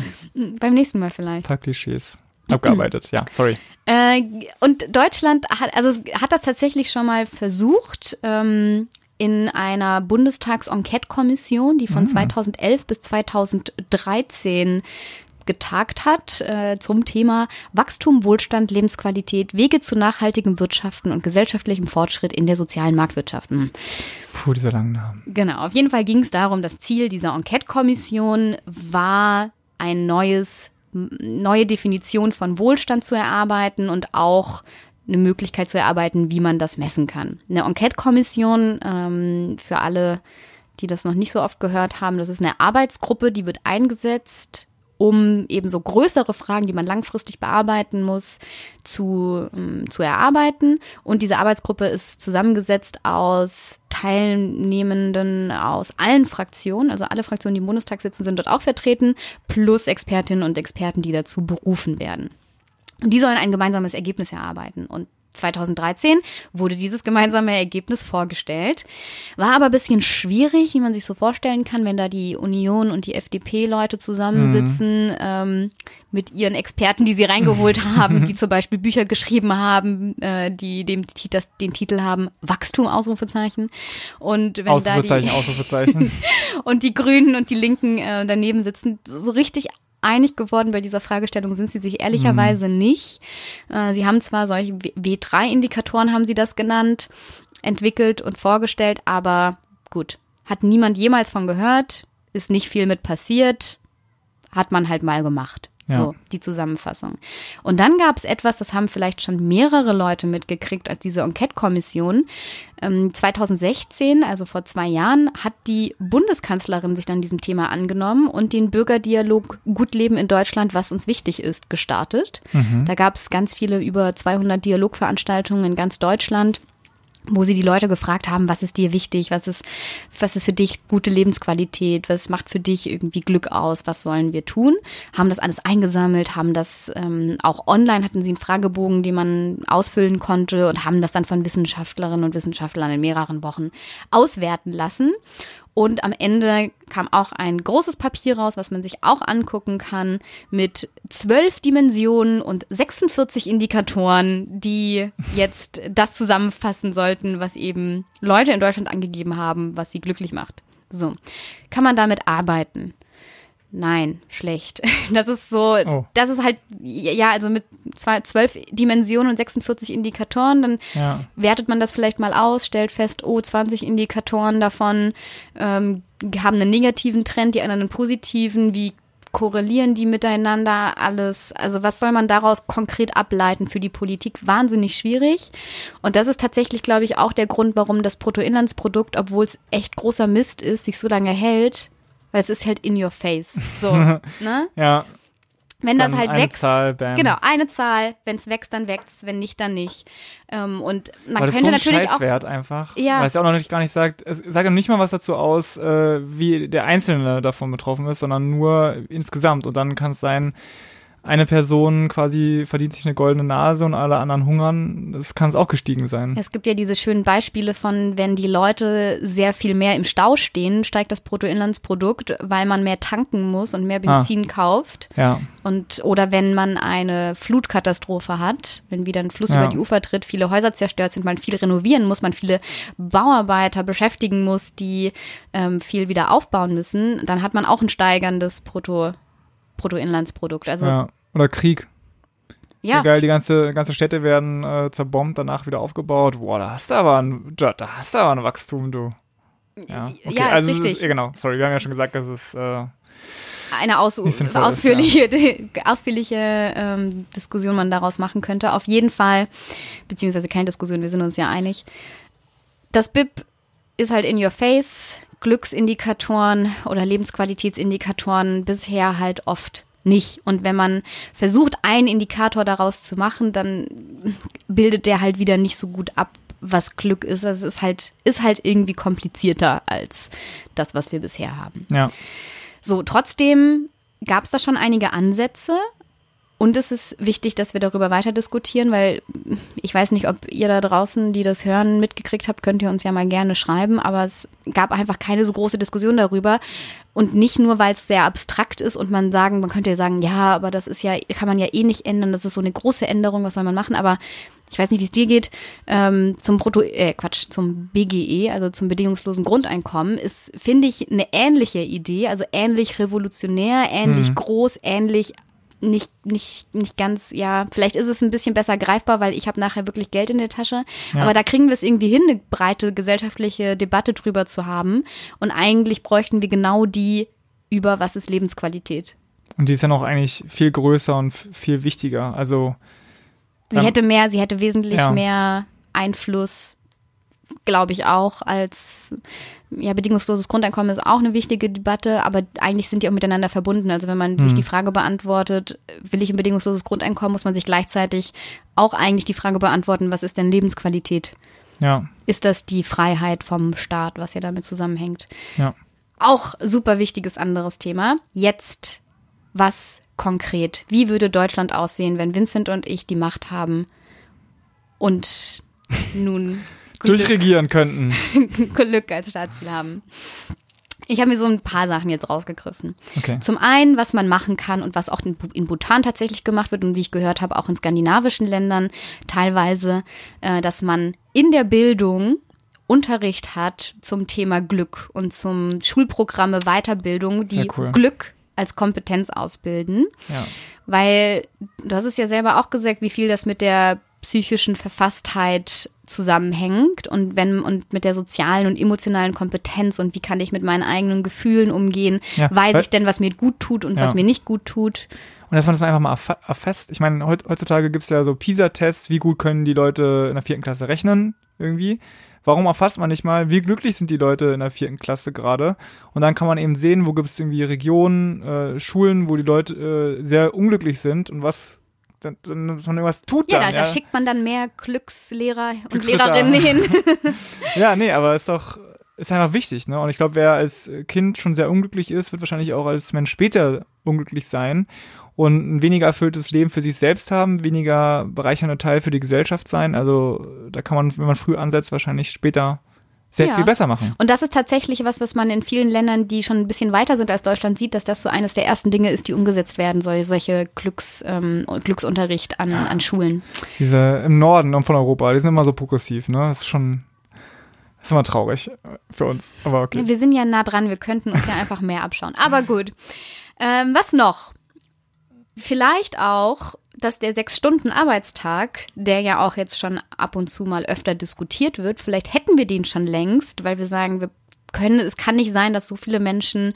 Beim nächsten Mal vielleicht. Ein paar Klischees. Abgearbeitet, ja, sorry. Äh, und Deutschland hat, also hat das tatsächlich schon mal versucht, ähm, in einer Bundestags-Enquete-Kommission, die von mhm. 2011 bis 2013 getagt hat äh, zum Thema Wachstum, Wohlstand, Lebensqualität, Wege zu nachhaltigem Wirtschaften und gesellschaftlichem Fortschritt in der sozialen Marktwirtschaft. Hm. Puh, dieser lange Namen. Genau, auf jeden Fall ging es darum, das Ziel dieser Enquete-Kommission war, ein neues, neue Definition von Wohlstand zu erarbeiten und auch eine Möglichkeit zu erarbeiten, wie man das messen kann. Eine Enquete-Kommission ähm, für alle, die das noch nicht so oft gehört haben, das ist eine Arbeitsgruppe, die wird eingesetzt um eben so größere Fragen, die man langfristig bearbeiten muss, zu, ähm, zu erarbeiten. Und diese Arbeitsgruppe ist zusammengesetzt aus Teilnehmenden aus allen Fraktionen, also alle Fraktionen, die im Bundestag sitzen, sind dort auch vertreten, plus Expertinnen und Experten, die dazu berufen werden. Und die sollen ein gemeinsames Ergebnis erarbeiten. Und 2013 wurde dieses gemeinsame Ergebnis vorgestellt. War aber ein bisschen schwierig, wie man sich so vorstellen kann, wenn da die Union und die FDP-Leute zusammensitzen mhm. ähm, mit ihren Experten, die sie reingeholt [LAUGHS] haben, die zum Beispiel Bücher geschrieben haben, äh, die dem das, den Titel haben Wachstum, Ausrufezeichen. Und wenn Ausrufezeichen, da die, Ausrufezeichen. [LAUGHS] und die Grünen und die Linken äh, daneben sitzen, so richtig einig geworden bei dieser Fragestellung sind sie sich ehrlicherweise mhm. nicht. Äh, sie haben zwar solche W3-Indikatoren, haben sie das genannt, entwickelt und vorgestellt, aber gut, hat niemand jemals von gehört, ist nicht viel mit passiert, hat man halt mal gemacht. Ja. So, die Zusammenfassung. Und dann gab es etwas, das haben vielleicht schon mehrere Leute mitgekriegt als diese Enquete-Kommission. Ähm, 2016, also vor zwei Jahren, hat die Bundeskanzlerin sich dann diesem Thema angenommen und den Bürgerdialog Gut Leben in Deutschland, was uns wichtig ist, gestartet. Mhm. Da gab es ganz viele, über 200 Dialogveranstaltungen in ganz Deutschland wo sie die Leute gefragt haben, was ist dir wichtig, was ist, was ist für dich gute Lebensqualität, was macht für dich irgendwie Glück aus, was sollen wir tun, haben das alles eingesammelt, haben das ähm, auch online, hatten sie einen Fragebogen, den man ausfüllen konnte und haben das dann von Wissenschaftlerinnen und Wissenschaftlern in mehreren Wochen auswerten lassen Und am Ende kam auch ein großes Papier raus, was man sich auch angucken kann, mit zwölf Dimensionen und 46 Indikatoren, die jetzt das zusammenfassen sollten, was eben Leute in Deutschland angegeben haben, was sie glücklich macht. So, kann man damit arbeiten? Nein, schlecht. [LAUGHS] Das ist so, oh. das ist halt, ja, also mit zwei, zwölf Dimensionen und 46 Indikatoren, dann ja. wertet man das vielleicht mal aus, stellt fest, oh, 20 Indikatoren davon ähm, haben einen negativen Trend, die anderen einen positiven, wie korrelieren die miteinander alles? Also was soll man daraus konkret ableiten für die Politik? Wahnsinnig schwierig. Und das ist tatsächlich, glaube ich, auch der Grund, warum das Bruttoinlandsprodukt, obwohl es echt großer Mist ist, sich so lange hält, weil es ist halt in your face. So, [LAUGHS] ne? Ja. Wenn das halt wächst, Zahl, genau, eine Zahl, wenn es wächst, dann wächst es, wenn nicht, dann nicht. Ähm, und man Aber das könnte ist so ein natürlich Scheißwert auch, einfach, ja. weil es ja auch noch nicht gar nicht sagt, es sagt ja nicht mal was dazu aus, äh, wie der Einzelne davon betroffen ist, sondern nur insgesamt. Und dann kann es sein, eine Person quasi verdient sich eine goldene Nase und alle anderen hungern, das kann es auch gestiegen sein. Es gibt ja diese schönen Beispiele von, wenn die Leute sehr viel mehr im Stau stehen, steigt das Bruttoinlandsprodukt, weil man mehr tanken muss und mehr ah. Benzin ah. kauft. Ja. Und, oder wenn man eine Flutkatastrophe hat, wenn wieder ein Fluss ja. über die Ufer tritt, viele Häuser zerstört sind, man viel renovieren muss, man viele Bauarbeiter beschäftigen muss, die ähm, viel wieder aufbauen müssen, dann hat man auch ein steigerndes Brutto Bruttoinlandsprodukt. Also ja. Oder Krieg. Ja. Egal, die ganze, ganze Städte werden äh, zerbombt, danach wieder aufgebaut. Boah, da hast du aber ein, da, hast du aber ein Wachstum, du. Ja, okay. ja also ist richtig. Ist, genau, sorry, wir haben ja schon gesagt, dass es äh, eine aus ausführliche, ist, ja. [LAUGHS] ausführliche ähm, Diskussion man daraus machen könnte. Auf jeden Fall, beziehungsweise keine Diskussion, wir sind uns ja einig. Das BIP ist halt in your face. Glücksindikatoren oder Lebensqualitätsindikatoren bisher halt oft nicht. Und wenn man versucht, einen Indikator daraus zu machen, dann bildet der halt wieder nicht so gut ab, was Glück ist. Also es ist halt, ist halt irgendwie komplizierter als das, was wir bisher haben. Ja. So, trotzdem gab es da schon einige Ansätze. Und es ist wichtig, dass wir darüber weiter diskutieren, weil ich weiß nicht, ob ihr da draußen, die das hören, mitgekriegt habt, könnt ihr uns ja mal gerne schreiben. Aber es gab einfach keine so große Diskussion darüber. Und nicht nur, weil es sehr abstrakt ist und man sagen, man könnte ja sagen, ja, aber das ist ja, kann man ja eh nicht ändern. Das ist so eine große Änderung, was soll man machen? Aber ich weiß nicht, wie es dir geht, ähm, zum Brutto, äh, Quatsch, zum BGE, also zum bedingungslosen Grundeinkommen, ist, finde ich, eine ähnliche Idee, also ähnlich revolutionär, ähnlich mhm. groß, ähnlich nicht, nicht, nicht ganz, ja, vielleicht ist es ein bisschen besser greifbar, weil ich habe nachher wirklich Geld in der Tasche. Ja. Aber da kriegen wir es irgendwie hin, eine breite gesellschaftliche Debatte drüber zu haben. Und eigentlich bräuchten wir genau die über, was ist Lebensqualität. Und die ist ja noch eigentlich viel größer und viel wichtiger. Also sie hätte mehr, sie hätte wesentlich ja. mehr Einfluss, glaube ich auch, als ja, bedingungsloses Grundeinkommen ist auch eine wichtige Debatte, aber eigentlich sind die auch miteinander verbunden. Also wenn man mhm. sich die Frage beantwortet, will ich ein bedingungsloses Grundeinkommen, muss man sich gleichzeitig auch eigentlich die Frage beantworten, was ist denn Lebensqualität? Ja. Ist das die Freiheit vom Staat, was ja damit zusammenhängt? Ja. Auch super wichtiges anderes Thema. Jetzt was konkret? Wie würde Deutschland aussehen, wenn Vincent und ich die Macht haben und nun durchregieren könnten. [LAUGHS] Glück als Staatsziel haben. Ich habe mir so ein paar Sachen jetzt rausgegriffen. Okay. Zum einen, was man machen kann und was auch in Bhutan tatsächlich gemacht wird und wie ich gehört habe, auch in skandinavischen Ländern teilweise, äh, dass man in der Bildung Unterricht hat zum Thema Glück und zum Schulprogramme Weiterbildung, die cool. Glück als Kompetenz ausbilden. Ja. Weil du hast es ja selber auch gesagt, wie viel das mit der psychischen Verfasstheit zusammenhängt und wenn und mit der sozialen und emotionalen Kompetenz und wie kann ich mit meinen eigenen Gefühlen umgehen, ja, weiß ich denn, was mir gut tut und ja. was mir nicht gut tut. Und dass man das einfach mal erfasst. Ich meine, heutzutage gibt es ja so PISA-Tests, wie gut können die Leute in der vierten Klasse rechnen irgendwie. Warum erfasst man nicht mal, wie glücklich sind die Leute in der vierten Klasse gerade? Und dann kann man eben sehen, wo gibt es irgendwie Regionen, äh, Schulen, wo die Leute äh, sehr unglücklich sind und was dann, dann, irgendwas tut ja, dann. Da, ja, da schickt man dann mehr Glückslehrer und Lehrerinnen hin. [LAUGHS] ja, nee, aber ist doch, ist einfach wichtig, ne? Und ich glaube, wer als Kind schon sehr unglücklich ist, wird wahrscheinlich auch als Mensch später unglücklich sein und ein weniger erfülltes Leben für sich selbst haben, weniger bereichernder Teil für die Gesellschaft sein. Also da kann man, wenn man früh ansetzt, wahrscheinlich später sehr Ja. viel besser machen. Und das ist tatsächlich was, was man in vielen Ländern, die schon ein bisschen weiter sind als Deutschland, sieht, dass das so eines der ersten Dinge ist, die umgesetzt werden, solche, solche Glücks, ähm, Glücksunterricht an, an Schulen. Diese im Norden von Europa, die sind immer so progressiv, ne? Das ist schon, das ist immer traurig für uns. Aber okay. Wir sind ja nah dran, wir könnten uns ja einfach mehr abschauen. Aber gut. Ähm, was noch? Vielleicht auch, dass der Sechs-Stunden-Arbeitstag, der ja auch jetzt schon ab und zu mal öfter diskutiert wird, vielleicht hätten wir den schon längst, weil wir sagen, wir können, es kann nicht sein, dass so viele Menschen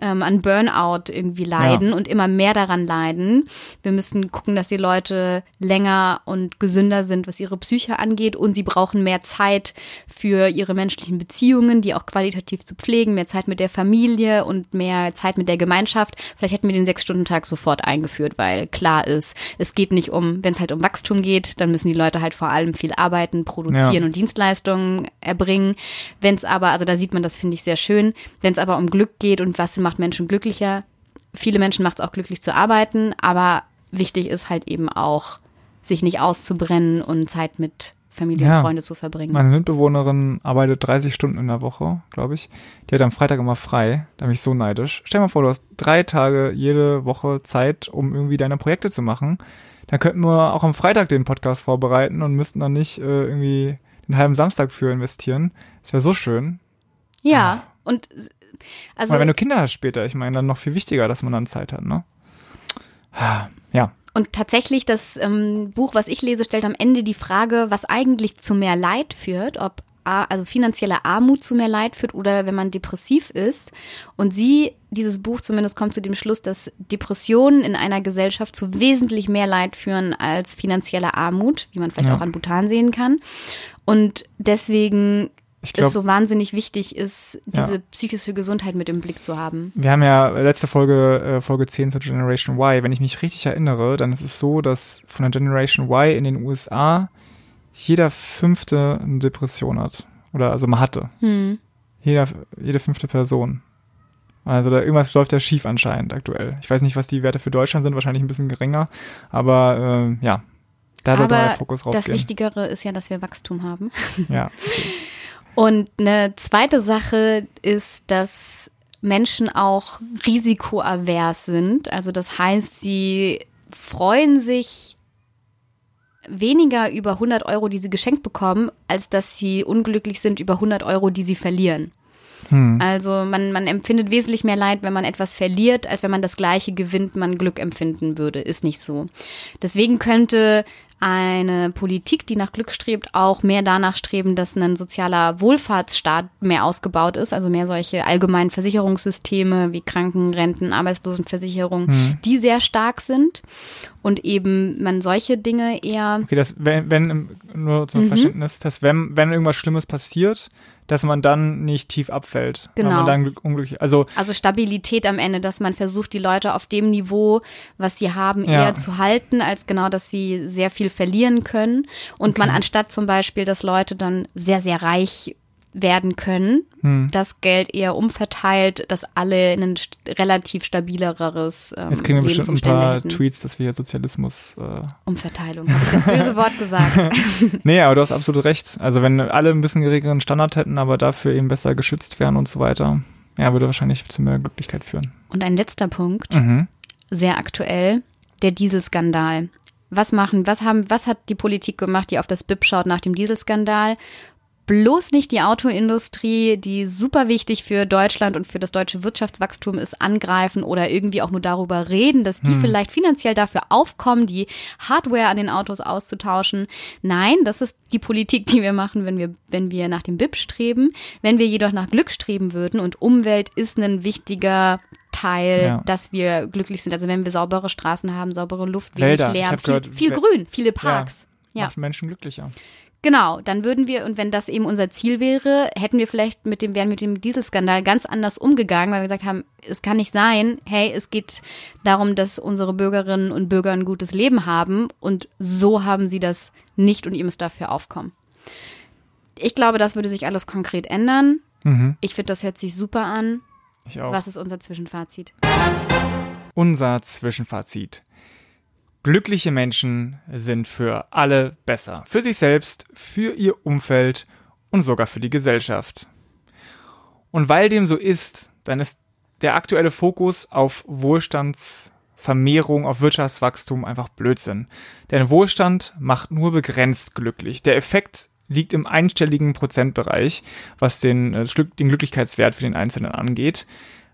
ähm, an Burnout irgendwie leiden Ja. und immer mehr daran leiden. Wir müssen gucken, dass die Leute länger und gesünder sind, was ihre Psyche angeht und sie brauchen mehr Zeit für ihre menschlichen Beziehungen, die auch qualitativ zu pflegen, mehr Zeit mit der Familie und mehr Zeit mit der Gemeinschaft. Vielleicht hätten wir den Sechs-Stunden-Tag sofort eingeführt, weil klar ist, es geht nicht um, wenn es halt um Wachstum geht, dann müssen die Leute halt vor allem viel arbeiten, produzieren Ja. und Dienstleistungen erbringen. Wenn es aber, also da sieht man das, finde ich, sehr schön, wenn es aber um Glück geht und was macht Menschen glücklicher, viele Menschen macht es auch glücklich zu arbeiten, aber wichtig ist halt eben auch, sich nicht auszubrennen und Zeit mit Familie Ja. und Freunde zu verbringen. Meine Mitbewohnerin arbeitet 30 Stunden in der Woche, glaube ich. Die hat am Freitag immer frei. Da bin ich so neidisch. Stell dir mal vor, du hast drei Tage jede Woche Zeit, um irgendwie deine Projekte zu machen. Dann könnten wir auch am Freitag den Podcast vorbereiten und müssten dann nicht äh, irgendwie den halben Samstag für investieren. Das wäre so schön. Ja, und also Weil wenn du Kinder hast später, ich meine, dann noch viel wichtiger, dass man dann Zeit hat, ne? Ah, Ja. Und tatsächlich, das ähm, Buch, was ich lese, stellt am Ende die Frage, was eigentlich zu mehr Leid führt, ob also finanzielle Armut zu mehr Leid führt oder wenn man depressiv ist. Und sie, dieses Buch zumindest, kommt zu dem Schluss, dass Depressionen in einer Gesellschaft zu wesentlich mehr Leid führen als finanzielle Armut, wie man vielleicht Ja. auch an Bhutan sehen kann. Und deswegen Ich es glaube, so wahnsinnig wichtig ist, diese Ja. psychische Gesundheit mit im Blick zu haben. wir haben ja letzte Folge, äh, Folge 10 zur Generation Y. Wenn ich mich richtig erinnere, dann ist es so, dass von der Generation Y in den USA jeder fünfte eine Depression hat. Oder also man hatte. Hm. Jeder, jede fünfte Person. Also da irgendwas läuft ja schief anscheinend aktuell. Ich weiß nicht, was die Werte für Deutschland sind, wahrscheinlich ein bisschen geringer. Aber ähm, ja, da sollte mal Aber der Fokus das raufgehen. Wichtigere ist ja, dass wir Wachstum haben. Ja, [LAUGHS] Und eine zweite Sache ist, dass Menschen auch risikoavers sind. Also das heißt, sie freuen sich weniger über 100 Euro, die sie geschenkt bekommen, als dass sie unglücklich sind über 100 Euro, die sie verlieren. hm. Also man, man empfindet wesentlich mehr Leid, wenn man etwas verliert, als wenn man das gleiche gewinnt, man Glück empfinden würde. Ist nicht so. Deswegen könnte eine Politik, die nach Glück strebt, auch mehr danach streben, dass ein sozialer Wohlfahrtsstaat mehr ausgebaut ist, also mehr solche allgemeinen Versicherungssysteme wie Kranken, Renten, Arbeitslosenversicherung, die sehr stark sind. Und eben man solche Dinge eher Okay, das, wenn, wenn nur Mhm. zum Verständnis, dass wenn, wenn irgendwas Schlimmes passiert, dass man dann nicht tief abfällt. Genau. man dann glück- unglücklich, also Also Stabilität am Ende, dass man versucht, die Leute auf dem Niveau, was sie haben, Ja. eher zu halten, als genau, dass sie sehr viel verlieren können. Und man anstatt zum Beispiel, dass Leute dann sehr, sehr reich werden können, hm. das Geld eher umverteilt, dass alle ein st relativ stabileres ähm, jetzt kriegen wir bestimmt ein paar hätten. Tweets, dass wir hier Sozialismus äh, Umverteilung. Ich das böse Wort gesagt. [LAUGHS] Nee, aber du hast absolut recht. Also wenn alle ein bisschen geringeren Standard hätten, aber dafür eben besser geschützt wären und so weiter, ja, würde wahrscheinlich zu mehr Glücklichkeit führen. Und ein letzter Punkt. Mhm. sehr aktuell, der Dieselskandal. Was machen, was haben, was hat die Politik gemacht, die auf das BIP schaut nach dem Dieselskandal? Bloß nicht die Autoindustrie, die super wichtig für Deutschland und für das deutsche Wirtschaftswachstum ist, angreifen oder irgendwie auch nur darüber reden, dass die vielleicht finanziell dafür aufkommen, die Hardware an den Autos auszutauschen. Nein, das ist die Politik, die wir machen, wenn wir, wenn wir nach dem BIP streben. Wenn wir jedoch nach Glück streben würden und Umwelt ist ein wichtiger Teil, Ja. dass wir glücklich sind. Also wenn wir saubere Straßen haben, saubere Luft, wenig Wälder. Lärm, viel, gehört, viel Grün, viele Parks. Ja. Macht Menschen glücklicher. Genau, dann würden wir, und wenn das eben unser Ziel wäre, hätten wir vielleicht mit dem, wären mit dem Dieselskandal ganz anders umgegangen, weil wir gesagt haben, es kann nicht sein, hey, es geht darum, dass unsere Bürgerinnen und Bürger ein gutes Leben haben und so haben sie das nicht und ihr müsst dafür aufkommen. Ich glaube, das würde sich alles konkret ändern. Mhm. Ich finde, das hört sich super an. Ich auch. Was ist unser Zwischenfazit? Unser Zwischenfazit. Glückliche Menschen sind für alle besser. Für sich selbst, für ihr Umfeld und sogar für die Gesellschaft. Und weil dem so ist, dann ist der aktuelle Fokus auf Wohlstandsvermehrung, auf Wirtschaftswachstum einfach Blödsinn. Denn Wohlstand macht nur begrenzt glücklich. Der Effekt liegt im einstelligen Prozentbereich, was den, äh, den Glücklichkeitswert für den Einzelnen angeht.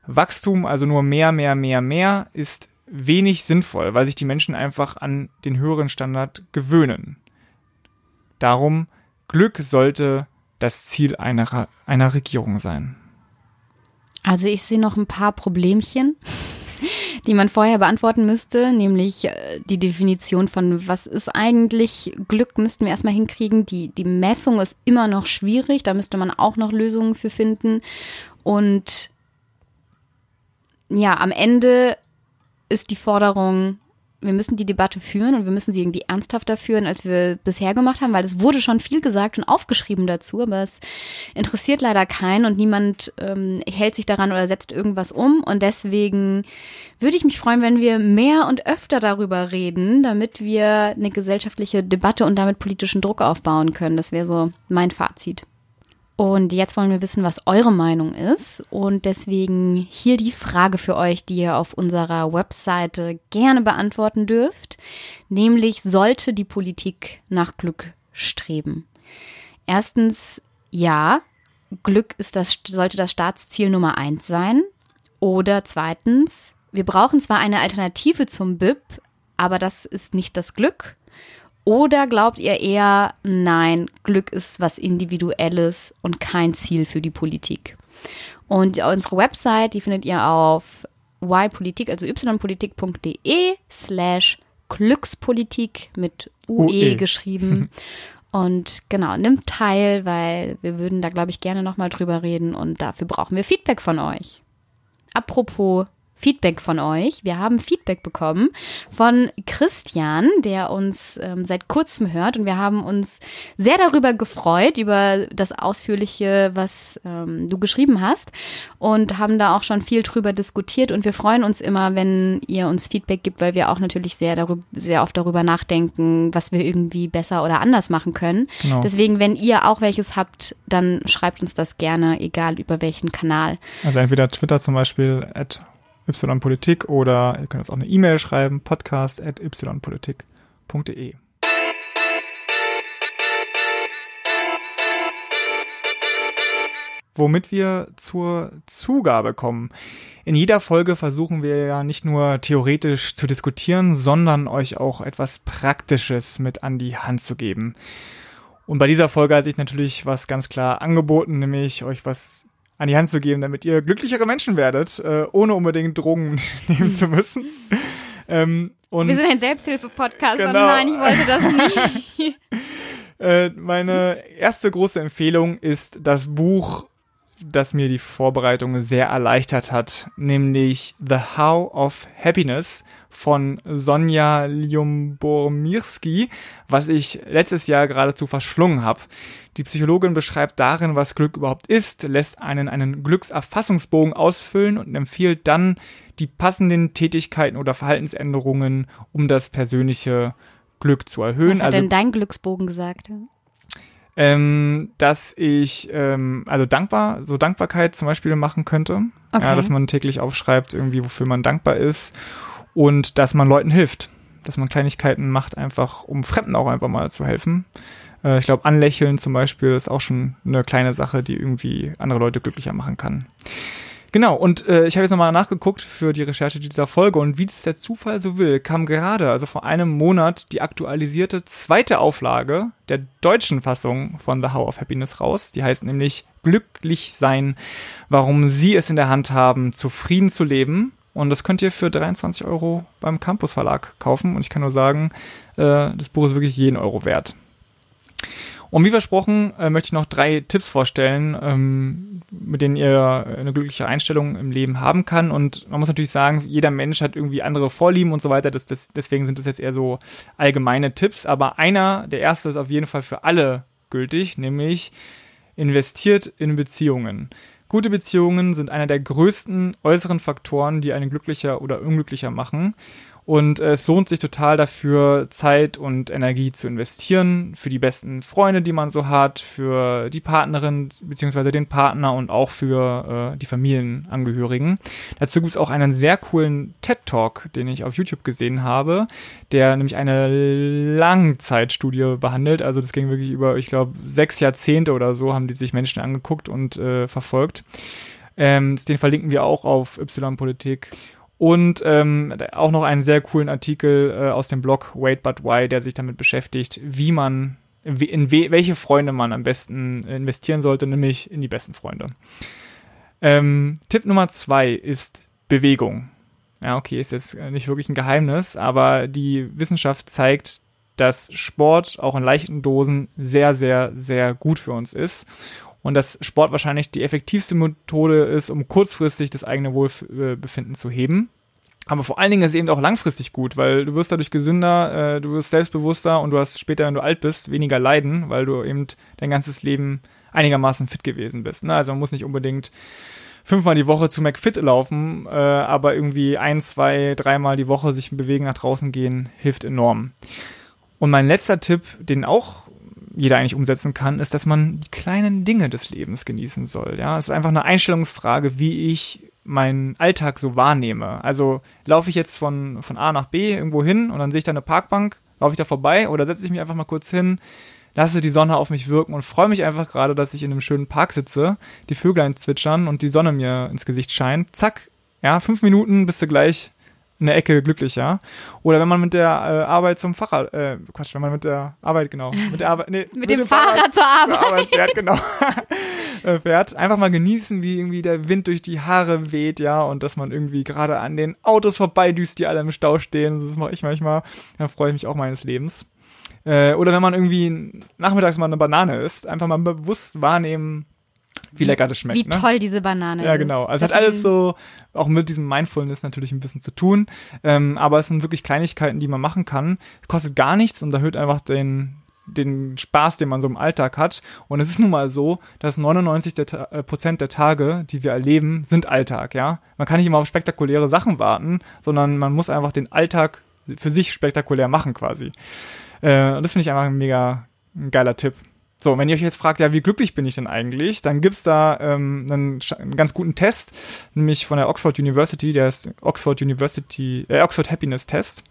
Wachstum, also nur mehr, mehr, mehr, mehr, ist wenig sinnvoll, weil sich die Menschen einfach an den höheren Standard gewöhnen. Darum, Glück sollte das Ziel einer, einer Regierung sein. Also ich sehe noch ein paar Problemchen, [LAUGHS] die man vorher beantworten müsste, nämlich äh, die Definition von was ist eigentlich Glück, müssten wir erstmal hinkriegen. Die, die Messung ist immer noch schwierig, da müsste man auch noch Lösungen für finden. Und ja, am Ende ist die Forderung, wir müssen die Debatte führen und wir müssen sie irgendwie ernsthafter führen, als wir bisher gemacht haben, weil es wurde schon viel gesagt und aufgeschrieben dazu, aber es interessiert leider keinen und niemand ähm, hält sich daran oder setzt irgendwas um. Und deswegen würde ich mich freuen, wenn wir mehr und öfter darüber reden, damit wir eine gesellschaftliche Debatte und damit politischen Druck aufbauen können. Das wäre so mein Fazit. Und jetzt wollen wir wissen, was eure Meinung ist. Und deswegen hier die Frage für euch, die ihr auf unserer Webseite gerne beantworten dürft. Nämlich, sollte die Politik nach Glück streben? Erstens, ja, Glück ist das, sollte das Staatsziel Nummer eins sein. Oder zweitens, wir brauchen zwar eine Alternative zum BIP, aber das ist nicht das Glück. Oder glaubt ihr eher, nein, Glück ist was Individuelles und kein Ziel für die Politik? Und unsere Website, die findet ihr auf ypolitik, also ypolitik.de slash Glückspolitik mit UE, UE. geschrieben. [LAUGHS] Und genau, nimmt teil, weil wir würden da, glaube ich, gerne nochmal drüber reden und dafür brauchen wir Feedback von euch. Apropos Feedback von euch. Wir haben Feedback bekommen von Christian, der uns ähm, seit kurzem hört und wir haben uns sehr darüber gefreut, über das Ausführliche, was ähm, du geschrieben hast und haben da auch schon viel drüber diskutiert und wir freuen uns immer, wenn ihr uns Feedback gibt, weil wir auch natürlich sehr, darüber, sehr oft darüber nachdenken, was wir irgendwie besser oder anders machen können. Genau. Deswegen, wenn ihr auch welches habt, dann schreibt uns das gerne, egal über welchen Kanal. Also entweder Twitter zum Beispiel, at ypolitik oder ihr könnt uns auch eine E-Mail schreiben, podcast at ypolitik.de. womit wir zur Zugabe kommen. In jeder Folge versuchen wir ja nicht nur theoretisch zu diskutieren, sondern euch auch etwas Praktisches mit an die Hand zu geben. Und bei dieser Folge hat sich natürlich was ganz klar angeboten, nämlich euch was an die Hand zu geben, damit ihr glücklichere Menschen werdet, äh, ohne unbedingt Drogen [LAUGHS] nehmen zu müssen. Ähm, und Wir sind ein Selbsthilfe-Podcast, genau. nein, ich wollte das nicht. [LAUGHS] äh, meine erste große Empfehlung ist das Buch, das mir die Vorbereitung sehr erleichtert hat, nämlich The How of Happiness von Sonja Lyumbormirski, was ich letztes Jahr geradezu verschlungen habe. Die Psychologin beschreibt darin, was Glück überhaupt ist, lässt einen einen Glückserfassungsbogen ausfüllen und empfiehlt dann die passenden Tätigkeiten oder Verhaltensänderungen, um das persönliche Glück zu erhöhen. Was hat also, denn dein Glücksbogen gesagt? Ähm, dass ich ähm, also dankbar, so Dankbarkeit zum Beispiel machen könnte. Okay. Ja, dass man täglich aufschreibt, irgendwie, wofür man dankbar ist und dass man Leuten hilft. Dass man Kleinigkeiten macht, einfach um Fremden auch einfach mal zu helfen. Äh, ich glaube, Anlächeln zum Beispiel ist auch schon eine kleine Sache, die irgendwie andere Leute glücklicher machen kann. Genau, und äh, ich habe jetzt nochmal nachgeguckt für die Recherche dieser Folge und wie es der Zufall so will, kam gerade, also vor einem Monat, die aktualisierte zweite Auflage der deutschen Fassung von The How of Happiness raus. Die heißt nämlich Glücklich sein, warum Sie es in der Hand haben, zufrieden zu leben. Und das könnt ihr für 23 Euro beim Campus Verlag kaufen. Und ich kann nur sagen, äh, das Buch ist wirklich jeden Euro wert. Und wie versprochen, äh, möchte ich noch drei Tipps vorstellen, ähm, mit denen ihr eine glückliche Einstellung im Leben haben kann. Und man muss natürlich sagen, jeder Mensch hat irgendwie andere Vorlieben und so weiter. Das, das, deswegen sind das jetzt eher so allgemeine Tipps. Aber einer, der erste ist auf jeden Fall für alle gültig, nämlich investiert in Beziehungen. Gute Beziehungen sind einer der größten äußeren Faktoren, die einen glücklicher oder unglücklicher machen. Und äh, es lohnt sich total dafür, Zeit und Energie zu investieren für die besten Freunde, die man so hat, für die Partnerin beziehungsweise den Partner und auch für äh, die Familienangehörigen. Dazu gibt es auch einen sehr coolen TED-Talk, den ich auf YouTube gesehen habe, der nämlich eine Langzeitstudie behandelt. Also das ging wirklich über, ich glaube, sechs Jahrzehnte oder so haben die sich Menschen angeguckt und äh, verfolgt. Ähm, den verlinken wir auch auf Y-Politik. Und ähm, auch noch einen sehr coolen Artikel äh, aus dem Blog Wait But Why, der sich damit beschäftigt, wie man, in we welche Freunde man am besten investieren sollte, nämlich in die besten Freunde. Ähm, Tipp Nummer zwei ist Bewegung. Ja, okay, ist jetzt nicht wirklich ein Geheimnis, aber die Wissenschaft zeigt, dass Sport auch in leichten Dosen sehr, sehr, sehr gut für uns ist und dass Sport wahrscheinlich die effektivste Methode ist, um kurzfristig das eigene Wohlbefinden zu heben. Aber vor allen Dingen ist es eben auch langfristig gut, weil du wirst dadurch gesünder, äh, du wirst selbstbewusster und du hast später, wenn du alt bist, weniger Leiden, weil du eben dein ganzes Leben einigermaßen fit gewesen bist. Ne? Also man muss nicht unbedingt fünfmal die Woche zu McFit laufen, äh, aber irgendwie ein, zwei, dreimal die Woche sich bewegen, nach draußen gehen, hilft enorm. Und mein letzter Tipp, den auch jeder eigentlich umsetzen kann, ist, dass man die kleinen Dinge des Lebens genießen soll. Ja, es ist einfach eine Einstellungsfrage, wie ich meinen Alltag so wahrnehme. Also laufe ich jetzt von, von A nach B irgendwo hin und dann sehe ich da eine Parkbank, laufe ich da vorbei oder setze ich mich einfach mal kurz hin, lasse die Sonne auf mich wirken und freue mich einfach gerade, dass ich in einem schönen Park sitze, die Vöglein zwitschern und die Sonne mir ins Gesicht scheint. Zack, ja, fünf Minuten bist du gleich eine Ecke glücklicher. Oder wenn man mit der äh, Arbeit zum Fahrrad, äh, Quatsch, wenn man mit der Arbeit, genau, mit der Arbeit, nee, [LAUGHS] mit, mit dem, dem, Fahrrad, Fahrrad zur Arbeit. Zur Arbeit fährt, genau. [LAUGHS] Äh, fährt. Einfach mal genießen, wie irgendwie der Wind durch die Haare weht, ja, und dass man irgendwie gerade an den Autos vorbeidüst, die alle im Stau stehen. Das mache ich manchmal. Dann freue ich mich auch meines Lebens. Äh, oder wenn man irgendwie nachmittags mal eine Banane isst, einfach mal bewusst wahrnehmen, wie lecker das schmeckt. Wie ne? toll diese Banane Ja, genau. Also es hat alles so auch mit diesem Mindfulness natürlich ein bisschen zu tun. Ähm, aber es sind wirklich Kleinigkeiten, die man machen kann. Kostet gar nichts und erhöht einfach den, den Spaß, den man so im Alltag hat. Und es ist nun mal so, dass 99 der äh, Prozent der Tage, die wir erleben, sind Alltag, ja. Man kann nicht immer auf spektakuläre Sachen warten, sondern man muss einfach den Alltag für sich spektakulär machen quasi. Äh, und das finde ich einfach ein mega ein geiler Tipp. So, wenn ihr euch jetzt fragt, ja, wie glücklich bin ich denn eigentlich, dann gibt's da ähm, einen, einen ganz guten Test, nämlich von der Oxford University, der ist Oxford University, äh, Oxford Happiness Test.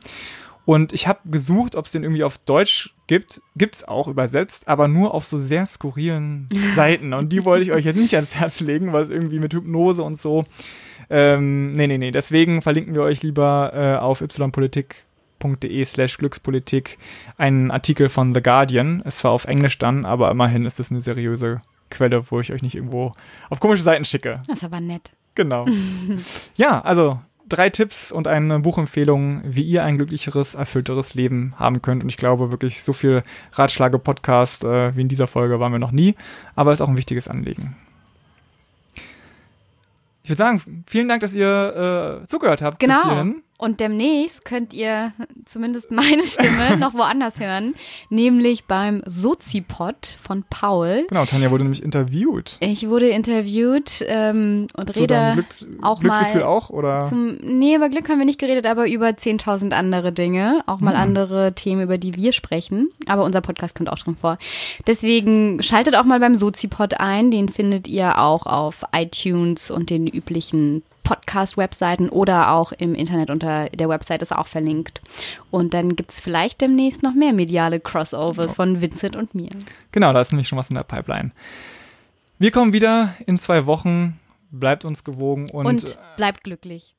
Und ich habe gesucht, ob es den irgendwie auf Deutsch gibt. Gibt's auch übersetzt, aber nur auf so sehr skurrilen [LAUGHS] Seiten. Und die wollte ich euch jetzt nicht ans Herz legen, weil es irgendwie mit Hypnose und so. Ähm, nee, nee, nee. Deswegen verlinken wir euch lieber äh, auf ypolitik de slash Glückspolitik einen Artikel von The Guardian. Es war auf Englisch dann, aber immerhin ist es eine seriöse Quelle, wo ich euch nicht irgendwo auf komische Seiten schicke. Das ist aber nett. Genau. [LAUGHS] ja, also drei Tipps und eine Buchempfehlung, wie ihr ein glücklicheres, erfüllteres Leben haben könnt. Und ich glaube wirklich, so viel Ratschlage-Podcast äh, wie in dieser Folge waren wir noch nie, aber ist auch ein wichtiges Anliegen. Ich würde sagen, vielen Dank, dass ihr äh, zugehört habt. Genau. Bis hierhin. Und demnächst könnt ihr zumindest meine Stimme [LAUGHS] noch woanders hören, nämlich beim Sozipod von Paul. Genau, Tanja wurde nämlich interviewt. Ich wurde interviewt ähm, und Hast rede Glücks auch Glücksgefühl mal auch oder? Zum, nee, über Glück haben wir nicht geredet, aber über 10.000 andere Dinge, auch mal hm. andere Themen, über die wir sprechen. Aber unser Podcast kommt auch drin vor. Deswegen schaltet auch mal beim Sozipod ein. Den findet ihr auch auf iTunes und den üblichen Podcast-Webseiten oder auch im Internet unter der Website ist auch verlinkt. Und dann gibt es vielleicht demnächst noch mehr mediale Crossovers von Vincent und mir. Genau, da ist nämlich schon was in der Pipeline. Wir kommen wieder in zwei Wochen. Bleibt uns gewogen und, und bleibt glücklich.